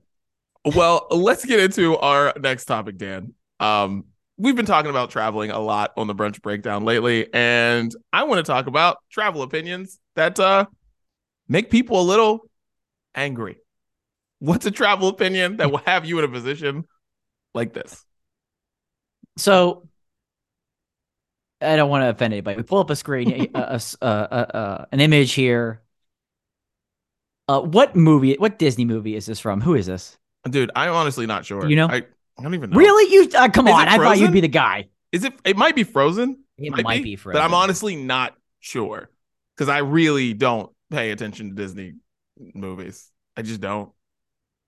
Well, let's get into our next topic, Dan. Um, we've been talking about traveling a lot on the brunch breakdown lately, and I want to talk about travel opinions that uh make people a little angry. What's a travel opinion that will have you in a position like this? So I don't want to offend anybody. We pull up a screen, a, a, a, an image here. Uh, what movie? What Disney movie is this from? Who is this? Dude, I'm honestly not sure. You know, I, I don't even know. Really? You uh, come is on? I thought you'd be the guy. Is it? It might be Frozen. It might, be, Frozen, but I'm honestly not sure because I really don't pay attention to Disney movies. I just don't.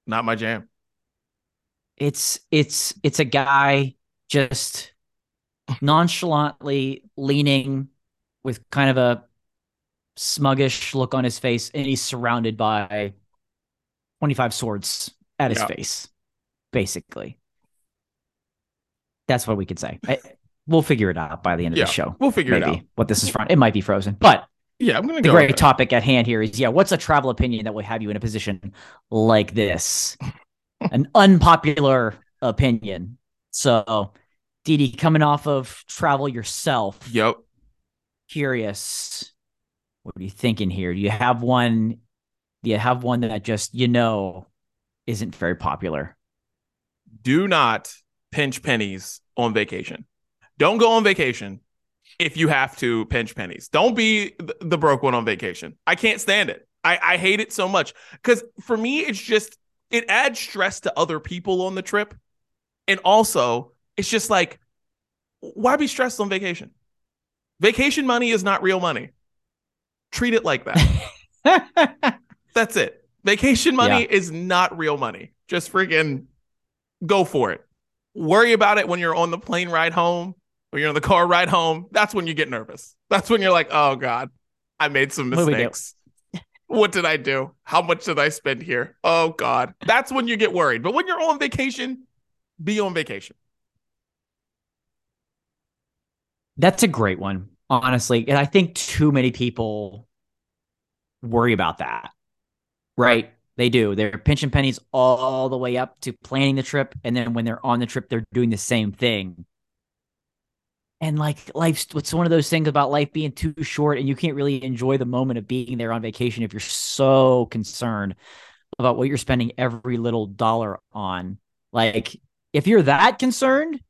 Not my jam. It's it's it's a guy just nonchalantly leaning with kind of a smuggish look on his face, and he's surrounded by 25 swords at his yeah. face, basically. That's what we could say. I, we'll figure it out by the end of yeah, the show. We'll figure maybe, it out. What this is from. It might be frozen, but yeah, I'm gonna the great topic at hand here is yeah, what's a travel opinion that will have you in a position like this? An unpopular opinion. So Didi, coming off of travel yourself. Yep. Curious. What are you thinking here? Do you have one? Do you have one that just you know isn't very popular? Do not pinch pennies on vacation. Don't go on vacation if you have to pinch pennies. Don't be the broke one on vacation. I can't stand it. I, I hate it so much because for me, it's just, it adds stress to other people on the trip. And also, it's just like, why be stressed on vacation? Vacation money is not real money. Treat it like that. That's it. Vacation money Yeah. is not real money. Just freaking go for it. Worry about it when you're on the plane ride home or you're on the car ride home. That's when you get nervous. That's when you're like, oh God, I made some What do we do? mistakes. What did I do? How much did I spend here? Oh God. That's when you get worried. But when you're on vacation, be on vacation. That's a great one, honestly. And I think too many people worry about that. Right? They do. They're pinching pennies all the way up to planning the trip. And then when they're on the trip, they're doing the same thing. And like life's it's one of those things about life being too short and you can't really enjoy the moment of being there on vacation if you're so concerned about what you're spending every little dollar on. Like if you're that concerned,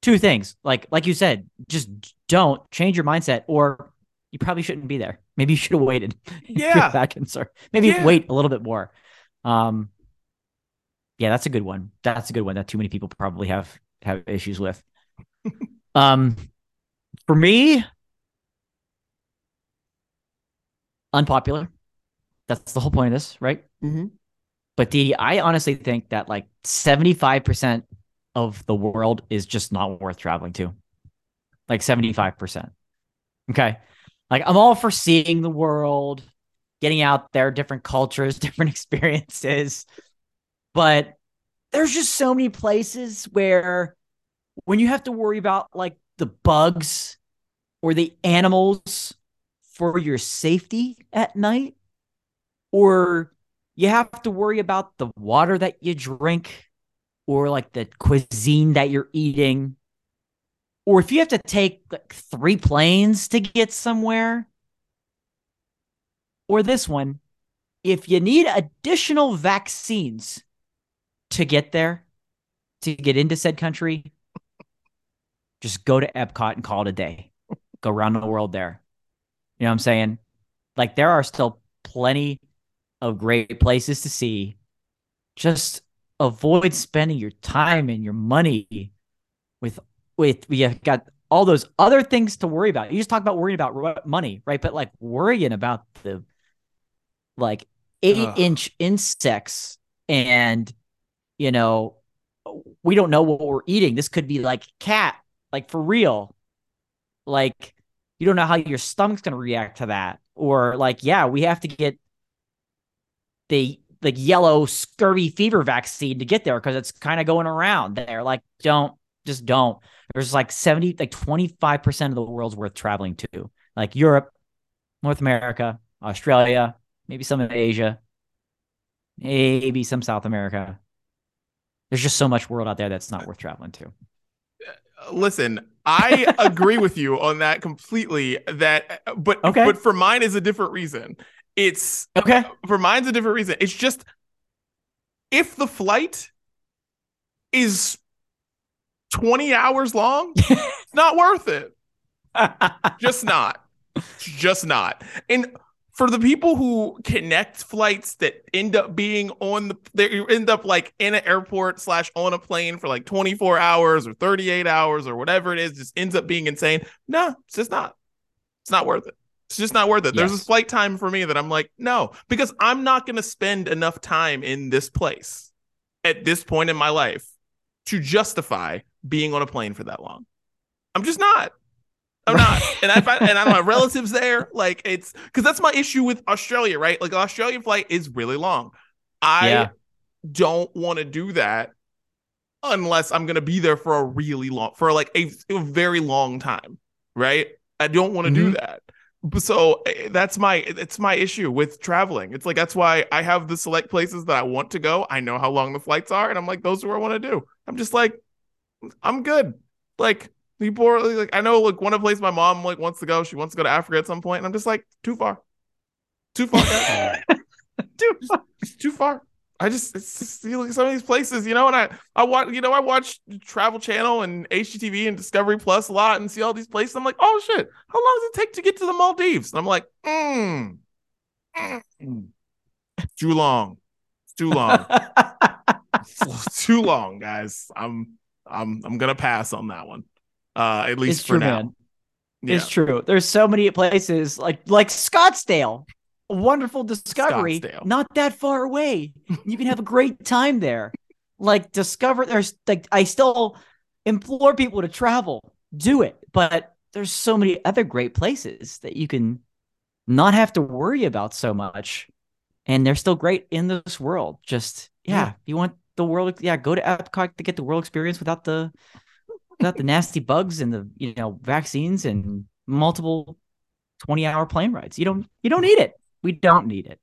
two things. Like like you said, just don't change your mindset or you probably shouldn't be there. Maybe you should have waited. Yeah. that concerned. Maybe Yeah. wait a little bit more. Um yeah, that's a good one. That's a good one that too many people probably have have issues with. um for me unpopular. That's the whole point of this, right? Mm-hmm. But D, I honestly think that like 75% of the world is just not worth traveling to. Like 75%. Okay. Like I'm all for seeing the world, getting out there, different cultures, different experiences. But there's just so many places where when you have to worry about like the bugs or the animals for your safety at night, or you have to worry about the water that you drink or like the cuisine that you're eating or if you have to take like three planes to get somewhere or this one if you need additional vaccines to get there to get into said country just go to epcot and call it a day. Go around the world there. You know what i'm saying? Like there are still plenty of great places to see. Just avoid spending your time and your money with with we have got all those other things to worry about. You just talk about worrying about money, right? But like worrying about the like eight Ugh. inch insects and you know we don't know what we're eating. This could be like cat, like for real. Like you don't know how your stomach's gonna react to that. Or like, yeah, we have to get the like yellow scurvy fever vaccine to get there because it's kind of going around there. Like, don't just don't. There's like 70, like 25% of the world's worth traveling to. Like Europe, North America, Australia, maybe some of Asia, maybe some South America. There's just so much world out there that's not worth traveling to. Uh, listen i agree with you on that completely that uh, but Okay. but for mine is a different reason it's Okay. Uh, for mine's a different reason it's just if the flight is 20 hours long? It's not worth it. Just not. Just not. And for the people who connect flights that end up being on the they end up like in an airport slash on a plane for like 24 hours or 38 hours or whatever it is just ends up being insane no it's just not. It's not worth it. It's just not worth it. There's a flight time for me that i'm like no because i'm not going to spend enough time in this place at this point in my life to justify being on a plane for that long i'm just not I'm not, and I find, and I don't have relatives there. Like it's because that's my issue with Australia, right? Like Australian flight is really long. I Yeah. don't want to do that unless I'm gonna be there for a really long, for like a, a very long time, right? I don't want to do Mhm. that. So eh, that's my it's my issue with traveling. It's like that's why I have the select places that I want to go. I know how long the flights are, and I'm like those are where I want to do. I'm just like I'm good. Like people are like I know like one of the places my mom like wants to go. She wants to go to Africa at some point, and I'm just like too far, too far, Dude, too it's too far. I just it's just, you look at some of these places, you know, and I I watch you know I watch Travel Channel and HGTV and Discovery Plus a lot and see all these places. I'm like, oh shit, how long does it take to get to the Maldives? And I'm like, mm, mm, too long, it's too long, too long, guys. I'm I'm I'm gonna pass on that one. Uh, at least it's for true, now. man. Yeah. It's true. There's so many places like like Scottsdale. wonderful discovery Scottsdale. not that far away. You can have a great time there. Like discover there's like I still implore people to travel. Do it. But there's so many other great places that you can not have to worry about so much. And they're still great in this world. Just yeah, Yeah. you want the world yeah, go to Epcot to get the world experience without the without the nasty bugs and the you know vaccines and multiple 20 hour plane rides. You don't you don't need it. We don't need it.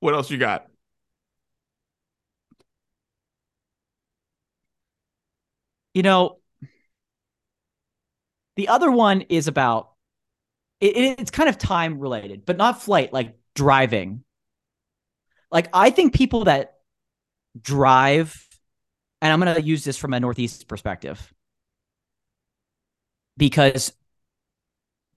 What else you got? You know, the other one is about it, it- it's kind of time related, but not flight, like driving. Like I think people that drive, and I'm gonna use this from a Northeast perspective. Because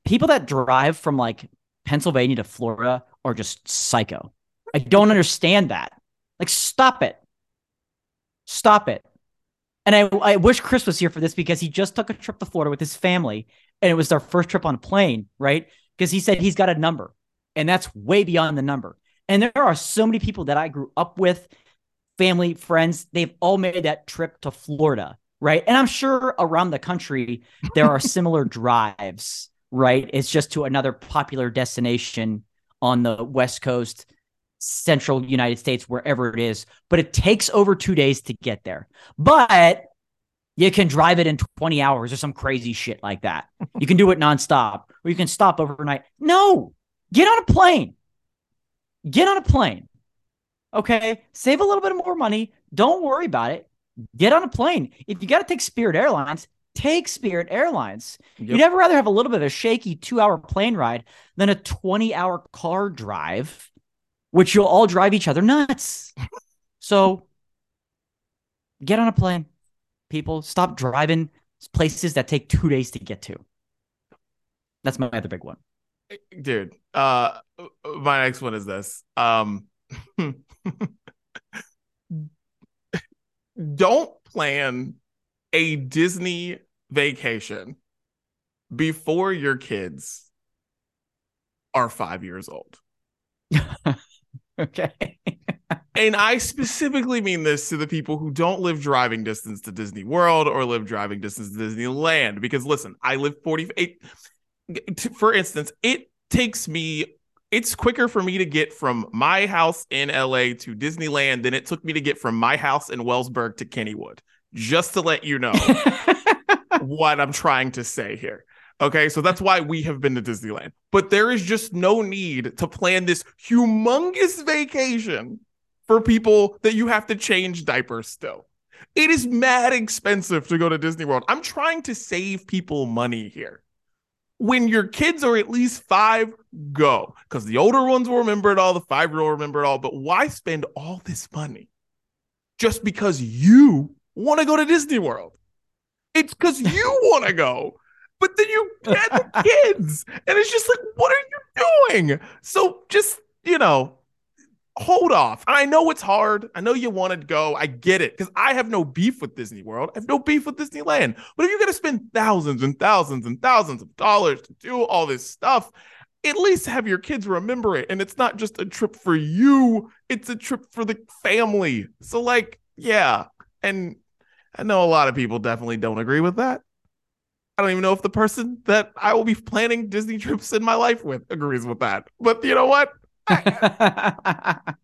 people that drive from like Pennsylvania to Florida are just psycho. I don't understand that. Like, stop it. Stop it. And I, I wish Chris was here for this because he just took a trip to Florida with his family and it was their first trip on a plane, right? Because he said he's got a number and that's way beyond the number. And there are so many people that I grew up with, family, friends, they've all made that trip to Florida, right? And I'm sure around the country there are similar drives, right? It's just to another popular destination on the West Coast, central United States, wherever it is. But it takes over two days to get there. But you can drive it in 20 hours or some crazy shit like that. You can do it nonstop, or you can stop overnight. No, get on a plane. Get on a plane. Okay. Save a little bit more money. Don't worry about it. Get on a plane. If you got to take Spirit Airlines, take Spirit Airlines. Yep. You'd ever rather have a little bit of a shaky two hour plane ride than a 20 hour car drive, which you'll all drive each other nuts. so get on a plane. People stop driving places that take two days to get to. That's my other big one. dude uh my next one is this um don't plan a disney vacation before your kids are five years old Okay. and i specifically mean this to the people who don't live driving distance to disney world or live driving distance to disneyland because listen i live 48 for instance, it takes me it's quicker for me to get from my house in LA to Disneyland than it took me to get from my house in Wellsburg to Kennywood. Just to let you know what I'm trying to say here. Okay, so that's why we have been to Disneyland. But there is just no need to plan this humongous vacation for people that you have to change diapers still. It is mad expensive to go to Disney World. I'm trying to save people money here when your kids are at least five, go. Because the older ones will remember it all, the five year old remember it all. But why spend all this money just because you want to go to Disney World? It's because you want to go. But then you get the kids. And it's just like, what are you doing? So just, you know, hold off. I know it's hard. I know you want to go. I get it because I have no beef with Disney World. I have no beef with Disneyland. But if you're going to spend thousands and thousands and thousands of dollars to do all this stuff, at least have your kids remember it. And it's not just a trip for you, it's a trip for the family. So, like, yeah. And I know a lot of people definitely don't agree with that. I don't even know if the person that I will be planning Disney trips in my life with agrees with that. But you know what?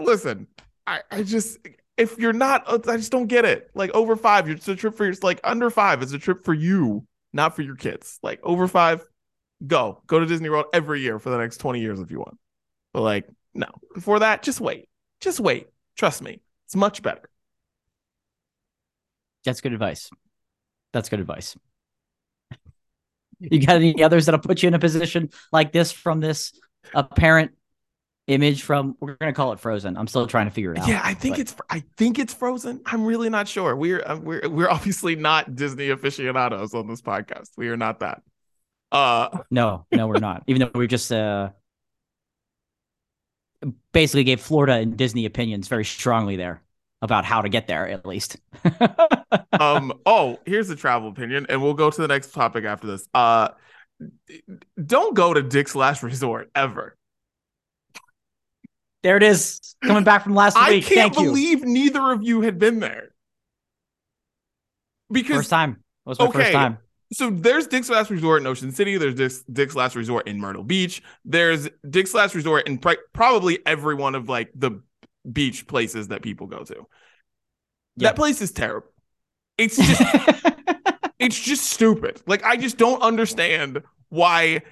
listen, I, I just if you're not, uh, I just don't get it. Like over five, it's a trip for your like under five, it's a trip for you, not for your kids. Like over five, go go to Disney World every year for the next twenty years if you want. But like no, before that, just wait, just wait. Trust me, it's much better. That's good advice. That's good advice. You got any others that'll put you in a position like this from this apparent image from we're gonna call it Frozen. I'm still trying to figure it out. Yeah, I think but- it's I think it's Frozen. I'm really not sure. We're uh, we're we're obviously not Disney aficionados on this podcast. We are not that. Uh, no, no, we're not. Even though we just uh basically gave Florida and Disney opinions very strongly there about how to get there, at least. um oh here's a travel opinion and we'll go to the next topic after this uh don't go to dick's last resort ever There it is. Coming back from last I week. I can't Thank you. believe neither of you had been there. Because First time. That was my Okay. first time. so there's Dick's Last Resort in Ocean City. There's Dick's, Dick's Last Resort in Myrtle Beach. There's Dick's Last Resort in probably every one of like the beach places that people go to. Yeah. That place is terrible. It's just it's just stupid. Like I just don't understand why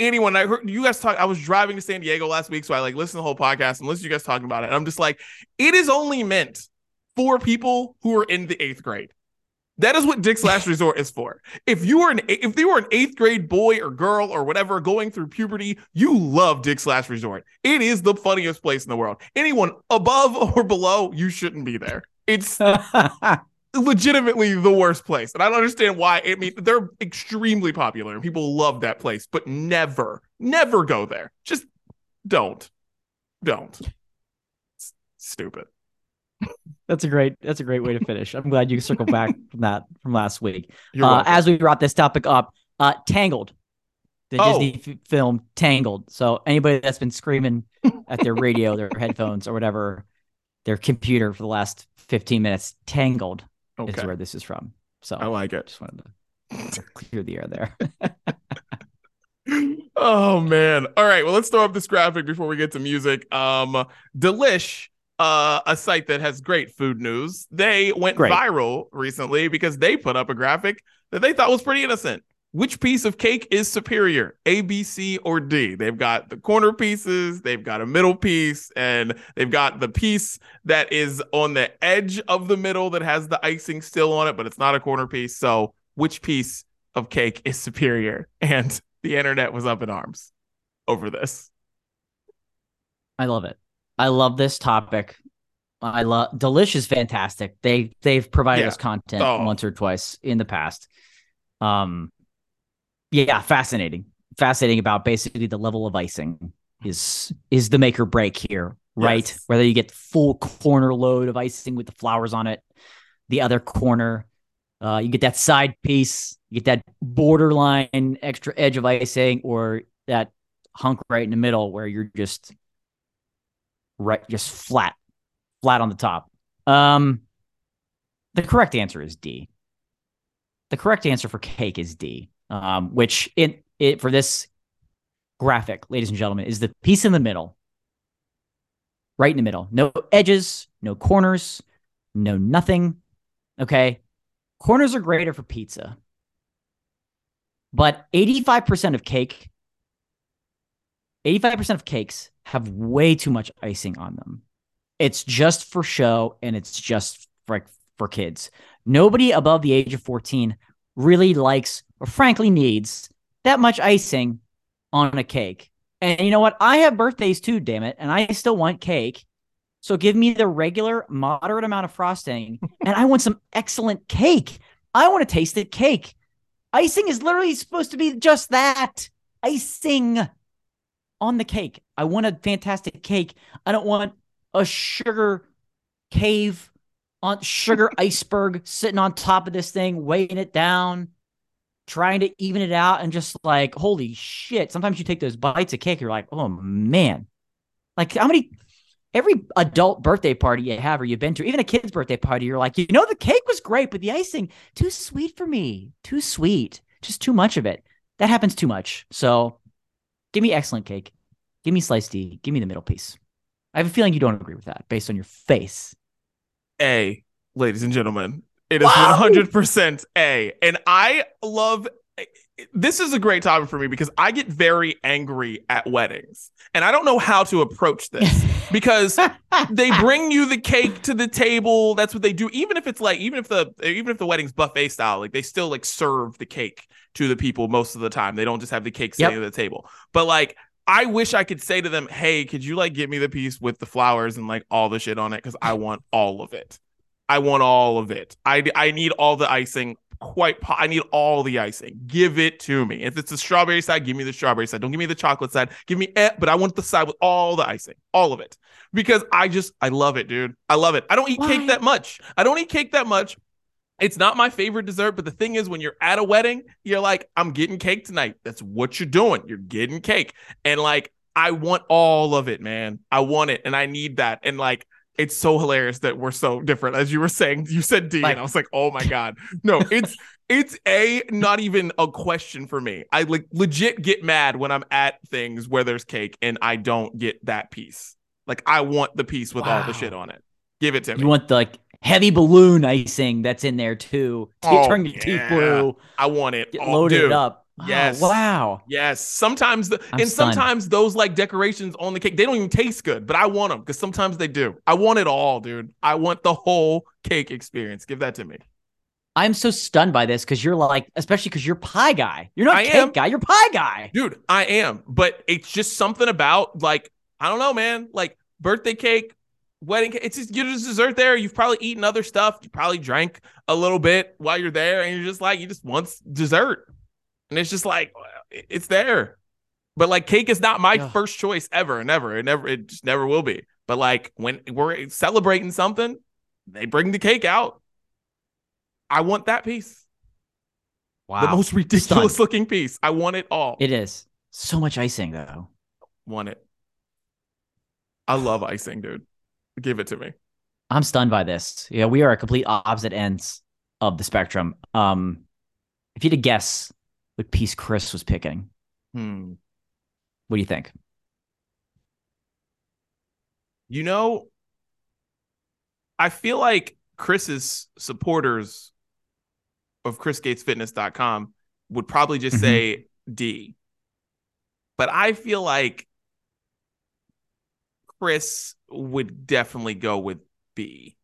anyone I heard you guys talk. I was driving to San Diego last week, so I like listened to the whole podcast and listened to you guys talking about it. And I'm just like, it is only meant for people who are in the eighth grade. That is what Dick's Last Resort is for. If you were an if you were an eighth grade boy or girl or whatever going through puberty, you love Dick's Last Resort. It is the funniest place in the world. Anyone above or below, you shouldn't be there. It's legitimately the worst place. And I don't understand why. I mean, they're extremely popular and people love that place, but never, never go there. Just don't. Don't. It's stupid. that's a great. That's a great way to finish. I'm glad you circled back from that from last week. Uh, as we brought this topic up, uh, Tangled, the Oh. Disney f- film Tangled. So anybody that's been screaming at their radio, their headphones, or whatever, their computer for the last 15 minutes, Tangled is okay. where this is from. So I like it. just wanted to clear the air there. oh man. All right. Well, let's throw up this graphic before we get to music. Um, Delish, uh, a site that has great food news. They went Great. viral recently because they put up a graphic that they thought was pretty innocent. Which piece of cake is superior, A, B, C, or D? They've got the corner pieces, they've got a middle piece, and they've got the piece that is on the edge of the middle that has the icing still on it, but it's not a corner piece. So, which piece of cake is superior? And the internet was up in arms over this. I love it. I love this topic. I love Delicious fantastic. They they've provided Yeah. us content Oh. once or twice in the past. Um yeah, fascinating. Fascinating about basically the level of icing is is the make or break here, right? Yes. Whether you get full corner load of icing with the flowers on it, the other corner, uh, you get that side piece, you get that borderline extra edge of icing, or that hunk right in the middle where you're just right, just flat, flat on the top. Um, the correct answer is D. The correct answer for cake is D, um, which it it for this graphic, ladies and gentlemen, is the piece in the middle, right in the middle. No edges, no corners, no nothing. Okay, corners are greater for pizza, but eighty five percent of cake 85% of cakes have way too much icing on them. It's just for show and it's just for, for kids. Nobody above the age of 14 really likes or frankly needs that much icing on a cake. And you know what? I have birthdays too, damn it, and I still want cake. So give me the regular moderate amount of frosting and I want some excellent cake. I want to taste the cake. Icing is literally supposed to be just that. Icing on the cake. I want a fantastic cake. I don't want a sugar cave on sugar iceberg sitting on top of this thing, weighing it down, trying to even it out, and just like, holy shit. Sometimes you take those bites of cake, you're like, oh man. Like how many every adult birthday party you have or you've been to, even a kid's birthday party, you're like, you know, the cake was great, but the icing, too sweet for me. Too sweet. Just too much of it. That happens too much. So Give me excellent cake. Give me sliced D. Give me the middle piece. I have a feeling you don't agree with that based on your face. A, ladies and gentlemen. It is Wow. 100% A. And I love this is a great topic for me because I get very angry at weddings. And I don't know how to approach this because they bring you the cake to the table. That's what they do. Even if it's like, even if the even if the wedding's buffet style, like they still like serve the cake to the people most of the time. They don't just have the cake sitting at the table. But like I wish I could say to them, hey, could you like get me the piece with the flowers and like all the shit on it? Because I want all of it. I want all of it. I I need all the icing. Quite, po- I need all the icing. Give it to me. If it's the strawberry side, give me the strawberry side. Don't give me the chocolate side. Give me, eh, but I want the side with all the icing, all of it, because I just, I love it, dude. I love it. I don't eat Why? cake that much. I don't eat cake that much. It's not my favorite dessert, but the thing is, when you're at a wedding, you're like, I'm getting cake tonight. That's what you're doing. You're getting cake, and like, I want all of it, man. I want it and I need that. And like it's so hilarious that we're so different. As you were saying, you said D, like, and I was like, oh my God. No, it's it's a not even a question for me. I like legit get mad when I'm at things where there's cake and I don't get that piece. Like I want the piece with wow. all the shit on it. Give it to me. You want the like heavy balloon icing that's in there too. Oh, Turn your yeah. teeth blue. I want it. Get oh, loaded dude. up. Yes. Oh, wow. Yes. Sometimes the I'm and stunned. sometimes those like decorations on the cake, they don't even taste good, but I want them because sometimes they do. I want it all, dude. I want the whole cake experience. Give that to me. I'm so stunned by this because you're like, especially because you're pie guy. You're not I cake am. guy, you're pie guy. Dude, I am. But it's just something about like, I don't know, man. Like birthday cake, wedding cake. It's just you just dessert there. You've probably eaten other stuff. You probably drank a little bit while you're there, and you're just like, you just want dessert. And it's just like it's there. But like cake is not my yeah. first choice ever, never. It never it just never will be. But like when we're celebrating something, they bring the cake out. I want that piece. Wow. The most ridiculous Stunned. looking piece. I want it all. It is. So much icing though. Want it. I love icing, dude. Give it to me. I'm stunned by this. Yeah, we are at complete opposite ends of the spectrum. Um, if you had to guess what piece Chris was picking. Hmm. What do you think? You know, I feel like Chris's supporters of chrisgatesfitness.com would probably just mm-hmm. say D. But I feel like Chris would definitely go with B.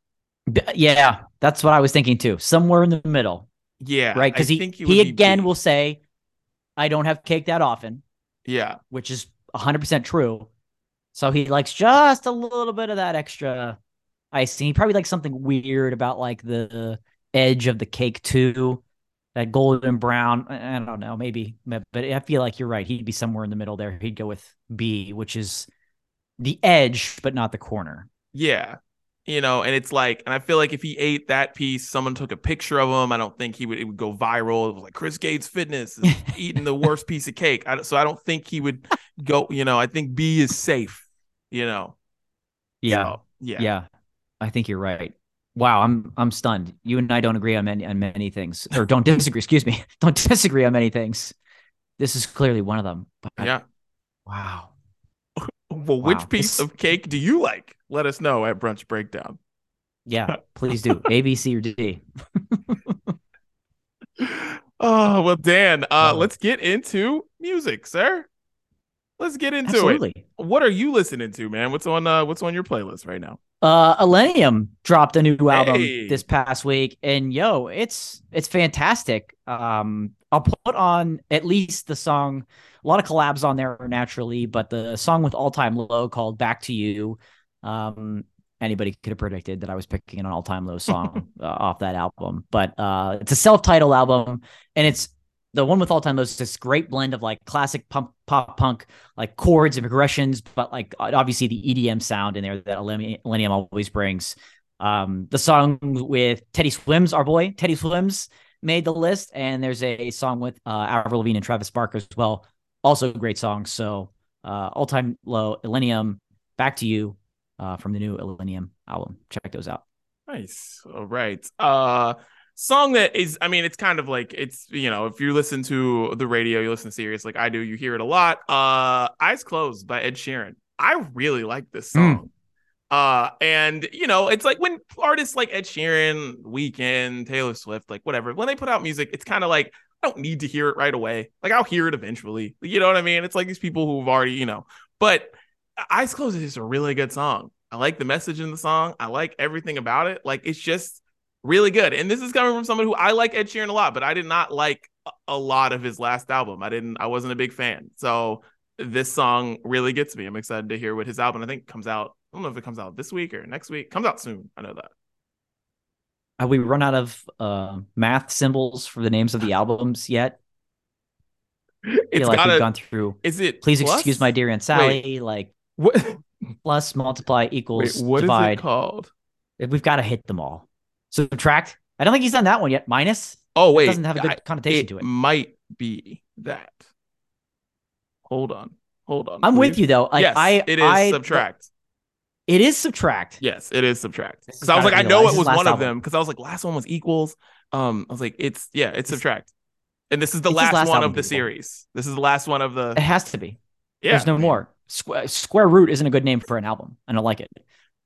Yeah, that's what I was thinking too. Somewhere in the middle. Yeah. Right. Because he, he, he again B. will say, I don't have cake that often. Yeah. Which is 100% true. So he likes just a little bit of that extra icing. He probably likes something weird about like the edge of the cake too. That golden brown. I don't know, maybe, but I feel like you're right. He'd be somewhere in the middle there. He'd go with B, which is the edge, but not the corner. Yeah you know, and it's like, and I feel like if he ate that piece, someone took a picture of him. I don't think he would. It would go viral. It was like Chris Gates Fitness is eating the worst piece of cake. I, so I don't think he would go. You know, I think B is safe. You know. Yeah. So, yeah. Yeah. I think you're right. Wow, I'm I'm stunned. You and I don't agree on many on many things, or don't disagree. excuse me, don't disagree on many things. This is clearly one of them. But yeah. Wow. Well, wow. which piece of cake do you like? Let us know at Brunch Breakdown. Yeah, please do. A, B, C, or D. oh well, Dan. Uh, oh. let's get into music, sir. Let's get into Absolutely. it. What are you listening to, man? What's on uh what's on your playlist right now? Uh Illenium dropped a new album hey. this past week and yo, it's it's fantastic. Um I'll put on at least the song a lot of collabs on there naturally, but the song with all time low called Back to You. Um, anybody could have predicted that I was picking an all time low song uh, off that album, but uh, it's a self titled album and it's the one with all time low is this great blend of like classic pump, pop punk, like chords and progressions, but like obviously the EDM sound in there that Illenium always brings. Um, the song with Teddy Swims, our boy Teddy Swims, made the list, and there's a song with uh, Avril Lavigne and Travis Barker as well also a great song. So uh, all time low, Illenium, back to you uh, from the new Illenium album. Check those out. Nice. All right. Uh song that is I mean it's kind of like it's you know if you listen to the radio you listen to Sirius like I do you hear it a lot uh Eyes Closed by Ed Sheeran I really like this hmm. song mm. Uh and you know it's like when artists like Ed Sheeran Weeknd Taylor Swift like whatever when they put out music it's kind of like I don't need to hear it right away. Like I'll hear it eventually. You know what I mean? It's like these people who've already, you know. But Eyes Closed is just a really good song. I like the message in the song. I like everything about it. Like it's just really good. And this is coming from someone who I like Ed Sheeran a lot, but I did not like a lot of his last album. I didn't. I wasn't a big fan. So this song really gets me. I'm excited to hear what his album I think comes out. I don't know if it comes out this week or next week. Comes out soon. I know that. Have we run out of uh, math symbols for the names of the albums yet? It's feel like gotta, we've gone through. Is it? Please plus? excuse my dear Aunt Sally. Wait, like what? Plus multiply equals Wait, what divide. Is it called? We've got to hit them all. Subtract. I don't think he's done that one yet. Minus. Oh wait, it doesn't have a good connotation it to it. Might be that. Hold on. Hold on. I'm please. with you though. Like yes, I, it is I, subtract. It is subtract. Yes, it is subtract. Because I was like, I know it was one of them. Because I was like, last one was equals. Um, I was like, it's yeah, it's subtract. And this is the last, last one of the series. This is the last one of the. It has to be. yeah. There's no more. Square, Square Root isn't a good name for an album. And I don't like it.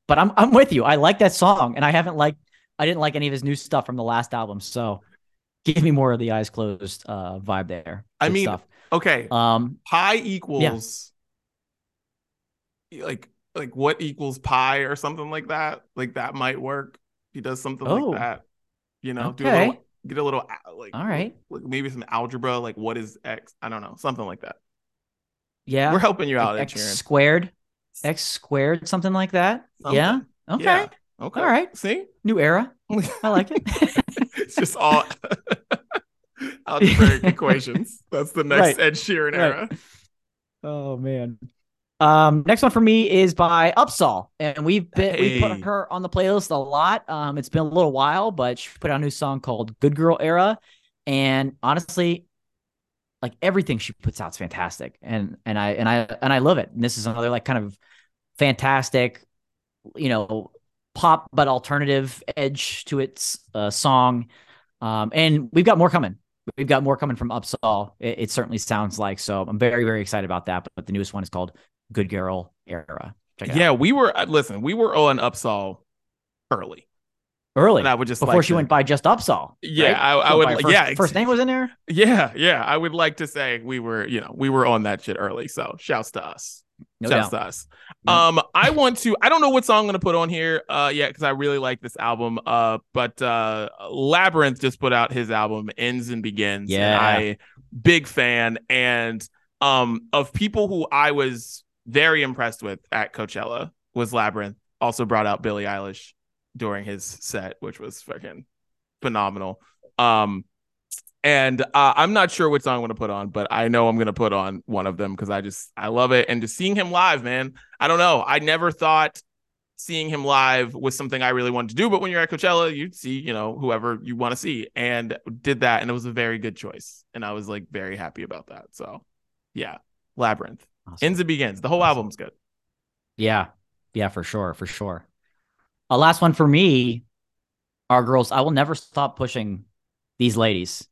But I'm I'm with you. I like that song, and I haven't liked. I didn't like any of his new stuff from the last album. So, give me more of the eyes closed uh, vibe there. I mean, stuff. Okay. um, pi equals like like what equals pi or something like that. Like that might work. He does something Oh. like that. You know, do a little get a little uh, like All right. like maybe some algebra, like what is x? I don't know, something like that. yeah, We're helping you out, Ed X squared, X squared, something like that. Yeah. Okay. Yeah. Okay. All right. See, New era. I like it. it's just all algebraic equations. That's the next Right. Ed Sheeran Right. era. Oh man. Um, next one for me is by Upsahl, and we've been we put her on the playlist a lot. Um, it's been a little while, but she put out a new song called "Good Girl Era," and honestly, like everything she puts out is fantastic, and and I and I and I love it. And this is another like kind of fantastic, you know, pop but alternative edge to its uh, song. Um, and we've got more coming. We've got more coming from Upsahl. It, it certainly sounds like so. I'm very very excited about that. But, the newest one is called Good Girl Era. Out. Yeah, we were uh, listen. We were on Upsahl early, early and I would just before like she to- went by just Upsahl. Yeah, right? I, I would. First, yeah, first name was in there. Yeah, yeah. I would like to say we were, you know, we were on that shit early. So shouts to us. No shouts doubt. to us. No. Um, I want to. I don't know what song I'm gonna put on here. Uh, yeah, because I really like this album. Uh, but uh, Labrinth just put out his album Ends and Begins. and Yeah. I big fan and um of people who I was very impressed with at Coachella was Labrinth. Also brought out Billie Eilish during his set, which was fucking phenomenal. Um, and uh, I'm not sure which song I'm to put on, but I know I'm to put on one of them because I just I love it. And just seeing him live, man, I don't know. I never thought seeing him live was something I really wanted to do, but when you're at Coachella, you see, you know, whoever you want to see, and did that, and it was a very good choice, and I was like very happy about that. So, yeah, Labrinth Awesome. ends and begins. The whole Awesome. album's good. Yeah, yeah, for sure, for sure. A last one for me, our girls. I will never stop pushing these ladies,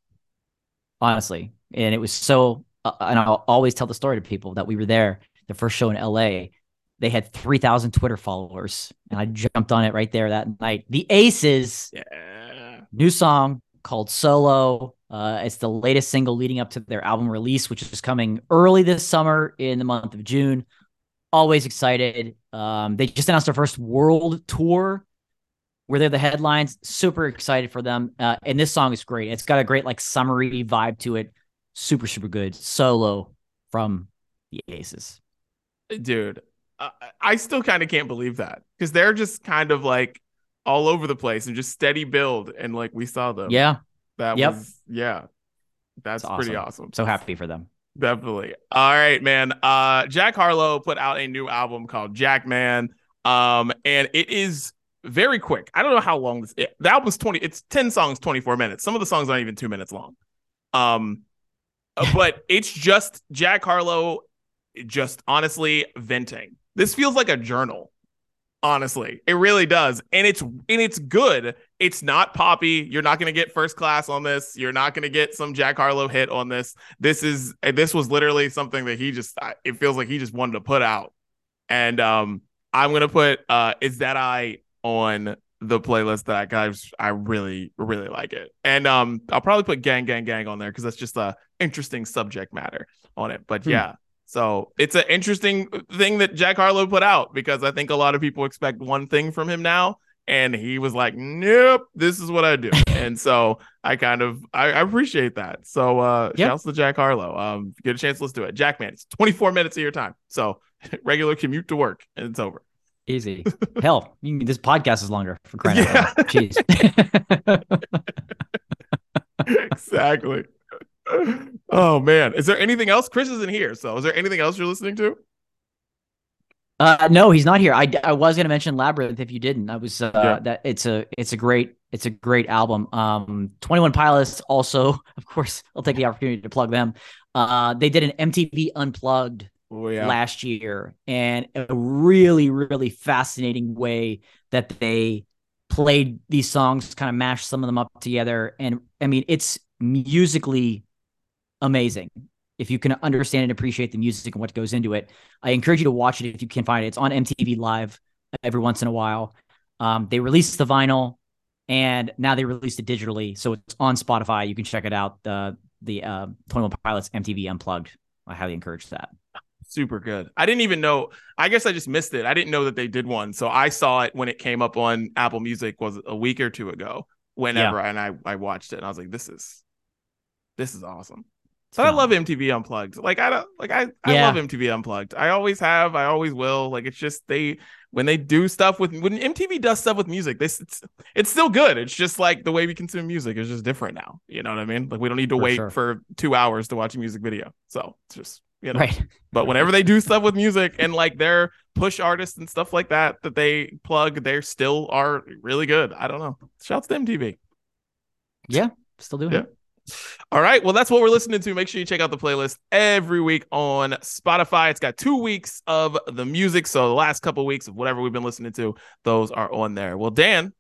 honestly. And it was so, uh, and I'll always tell the story to people that we were there, the first show in LA. They had three thousand Twitter followers, and I jumped on it right there that night. The Aces, Yeah, new song called Solo. Uh, it's the latest single leading up to their album release, which is coming early this summer in the month of June. Always excited. Um, they just announced their first world tour where they're the headlines. Super excited for them. Uh, and this song is great. It's got a great, like, summery vibe to it. Super, super good. Solo from the Aces. dude, I, I still kind of can't believe that because they're just kind of like all over the place and just steady build, and like we saw them. Yeah. That Yep. was yeah. That's It's pretty awesome. awesome. So happy for them. Definitely. All right, man. Uh Jack Harlow put out a new album called Jackman. Um, and it is very quick. I don't know how long this it, the album's 20, it's 10 songs, 24 minutes. Some of the songs aren't even two minutes long. Um, but it's just Jack Harlow just honestly venting. This feels like a journal. Honestly, it really does. And it's and it's good. It's not poppy. You're not going to get first class on this. You're not going to get some Jack Harlow hit on this. This is this was literally something that he just it feels like he just wanted to put out. And um I'm going to put uh is that I on the playlist that I guys I really really like it. And um I'll probably put gang gang gang on there cuz that's just a interesting subject matter on it. But Hmm. yeah. So it's an interesting thing that Jack Harlow put out because I think a lot of people expect one thing from him now. And he was like, nope, this is what I do. and so I kind of I, I appreciate that. So uh Yep. shouts to Jack Harlow. Um get a chance, let's do it. Jackman, it's 24 minutes of your time. So regular commute to work and it's over. Easy. Hell, you this podcast is longer for crying Yeah. out loud. Jeez. exactly. Oh man. Is there anything else? Chris isn't here. So is there anything else you're listening to? Uh, no, he's not here. I, I was gonna mention Labrinth if you didn't. I was uh, Yeah. that it's a it's a great it's a great album. Um, Twenty One Pilots also, of course, I'll take the opportunity to plug them. Uh, they did an MTV Unplugged Oh, yeah. last year, and a really, really fascinating way that they played these songs, kind of mashed some of them up together. And I mean, it's musically amazing. If you can understand and appreciate the music and what goes into it, I encourage you to watch it if you can find it. It's on MTV Live every once in a while. Um, they released the vinyl and now they released it digitally, so it's on Spotify. You can check it out. The the uh, Twenty One Pilots MTV Unplugged. I highly encourage that. Super good. I didn't even know. I guess I just missed it. I didn't know that they did one, so I saw it when it came up on Apple Music was a week or two ago. Whenever, yeah. and I I watched it, and I was like, this is this is awesome. So I love MTV Unplugged. Like I don't like I I yeah. love MTV Unplugged. I always have. I always will. Like it's just they when they do stuff with when MTV does stuff with music, this it's it's still good. It's just like the way we consume music is just different now. You know what I mean? Like we don't need to for wait sure. for two hours to watch a music video. So it's just you know. Right. But whenever they do stuff with music and like their push artists and stuff like that that they plug, they still are really good. I don't know. Shouts to MTV. Yeah, still doing yeah. it. All right. Well, that's what we're listening to. Make sure you check out the playlist every week on Spotify. It's got two weeks of the music. So the last couple of weeks of whatever we've been listening to, those are on there. Well, Dan,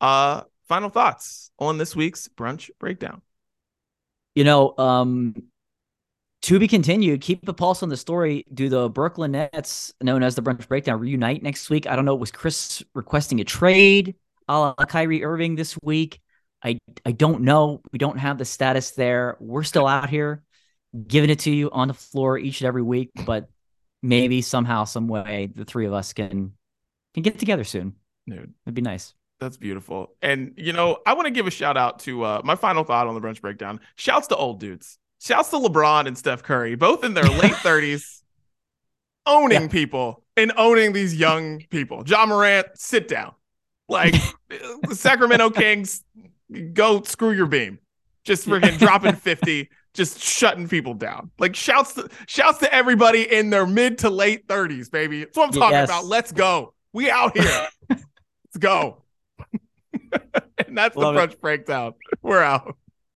uh, final thoughts on this week's brunch breakdown. You know, um, to be continued. Keep the pulse on the story. Do the Brooklyn Nets, known as the brunch breakdown, reunite next week? I don't know. Was Chris requesting a trade? A la Kyrie Irving this week. I I don't know. We don't have the status there. We're still out here giving it to you on the floor each and every week, but maybe somehow, some way, the three of us can can get together soon. Dude, it'd be nice. That's beautiful. And you know, I want to give a shout out to uh, my final thought on the brunch breakdown. Shouts to old dudes. Shouts to LeBron and Steph Curry, both in their late 30s, owning yeah. people and owning these young people. Ja Morant, sit down. Like the Sacramento Kings, go screw your beam. Just freaking dropping 50, just shutting people down. Like shouts to shouts to everybody in their mid to late 30s, baby. That's what I'm talking yes. about. Let's go. We out here. Let's go. and that's Love the brunch it. breakdown. We're out.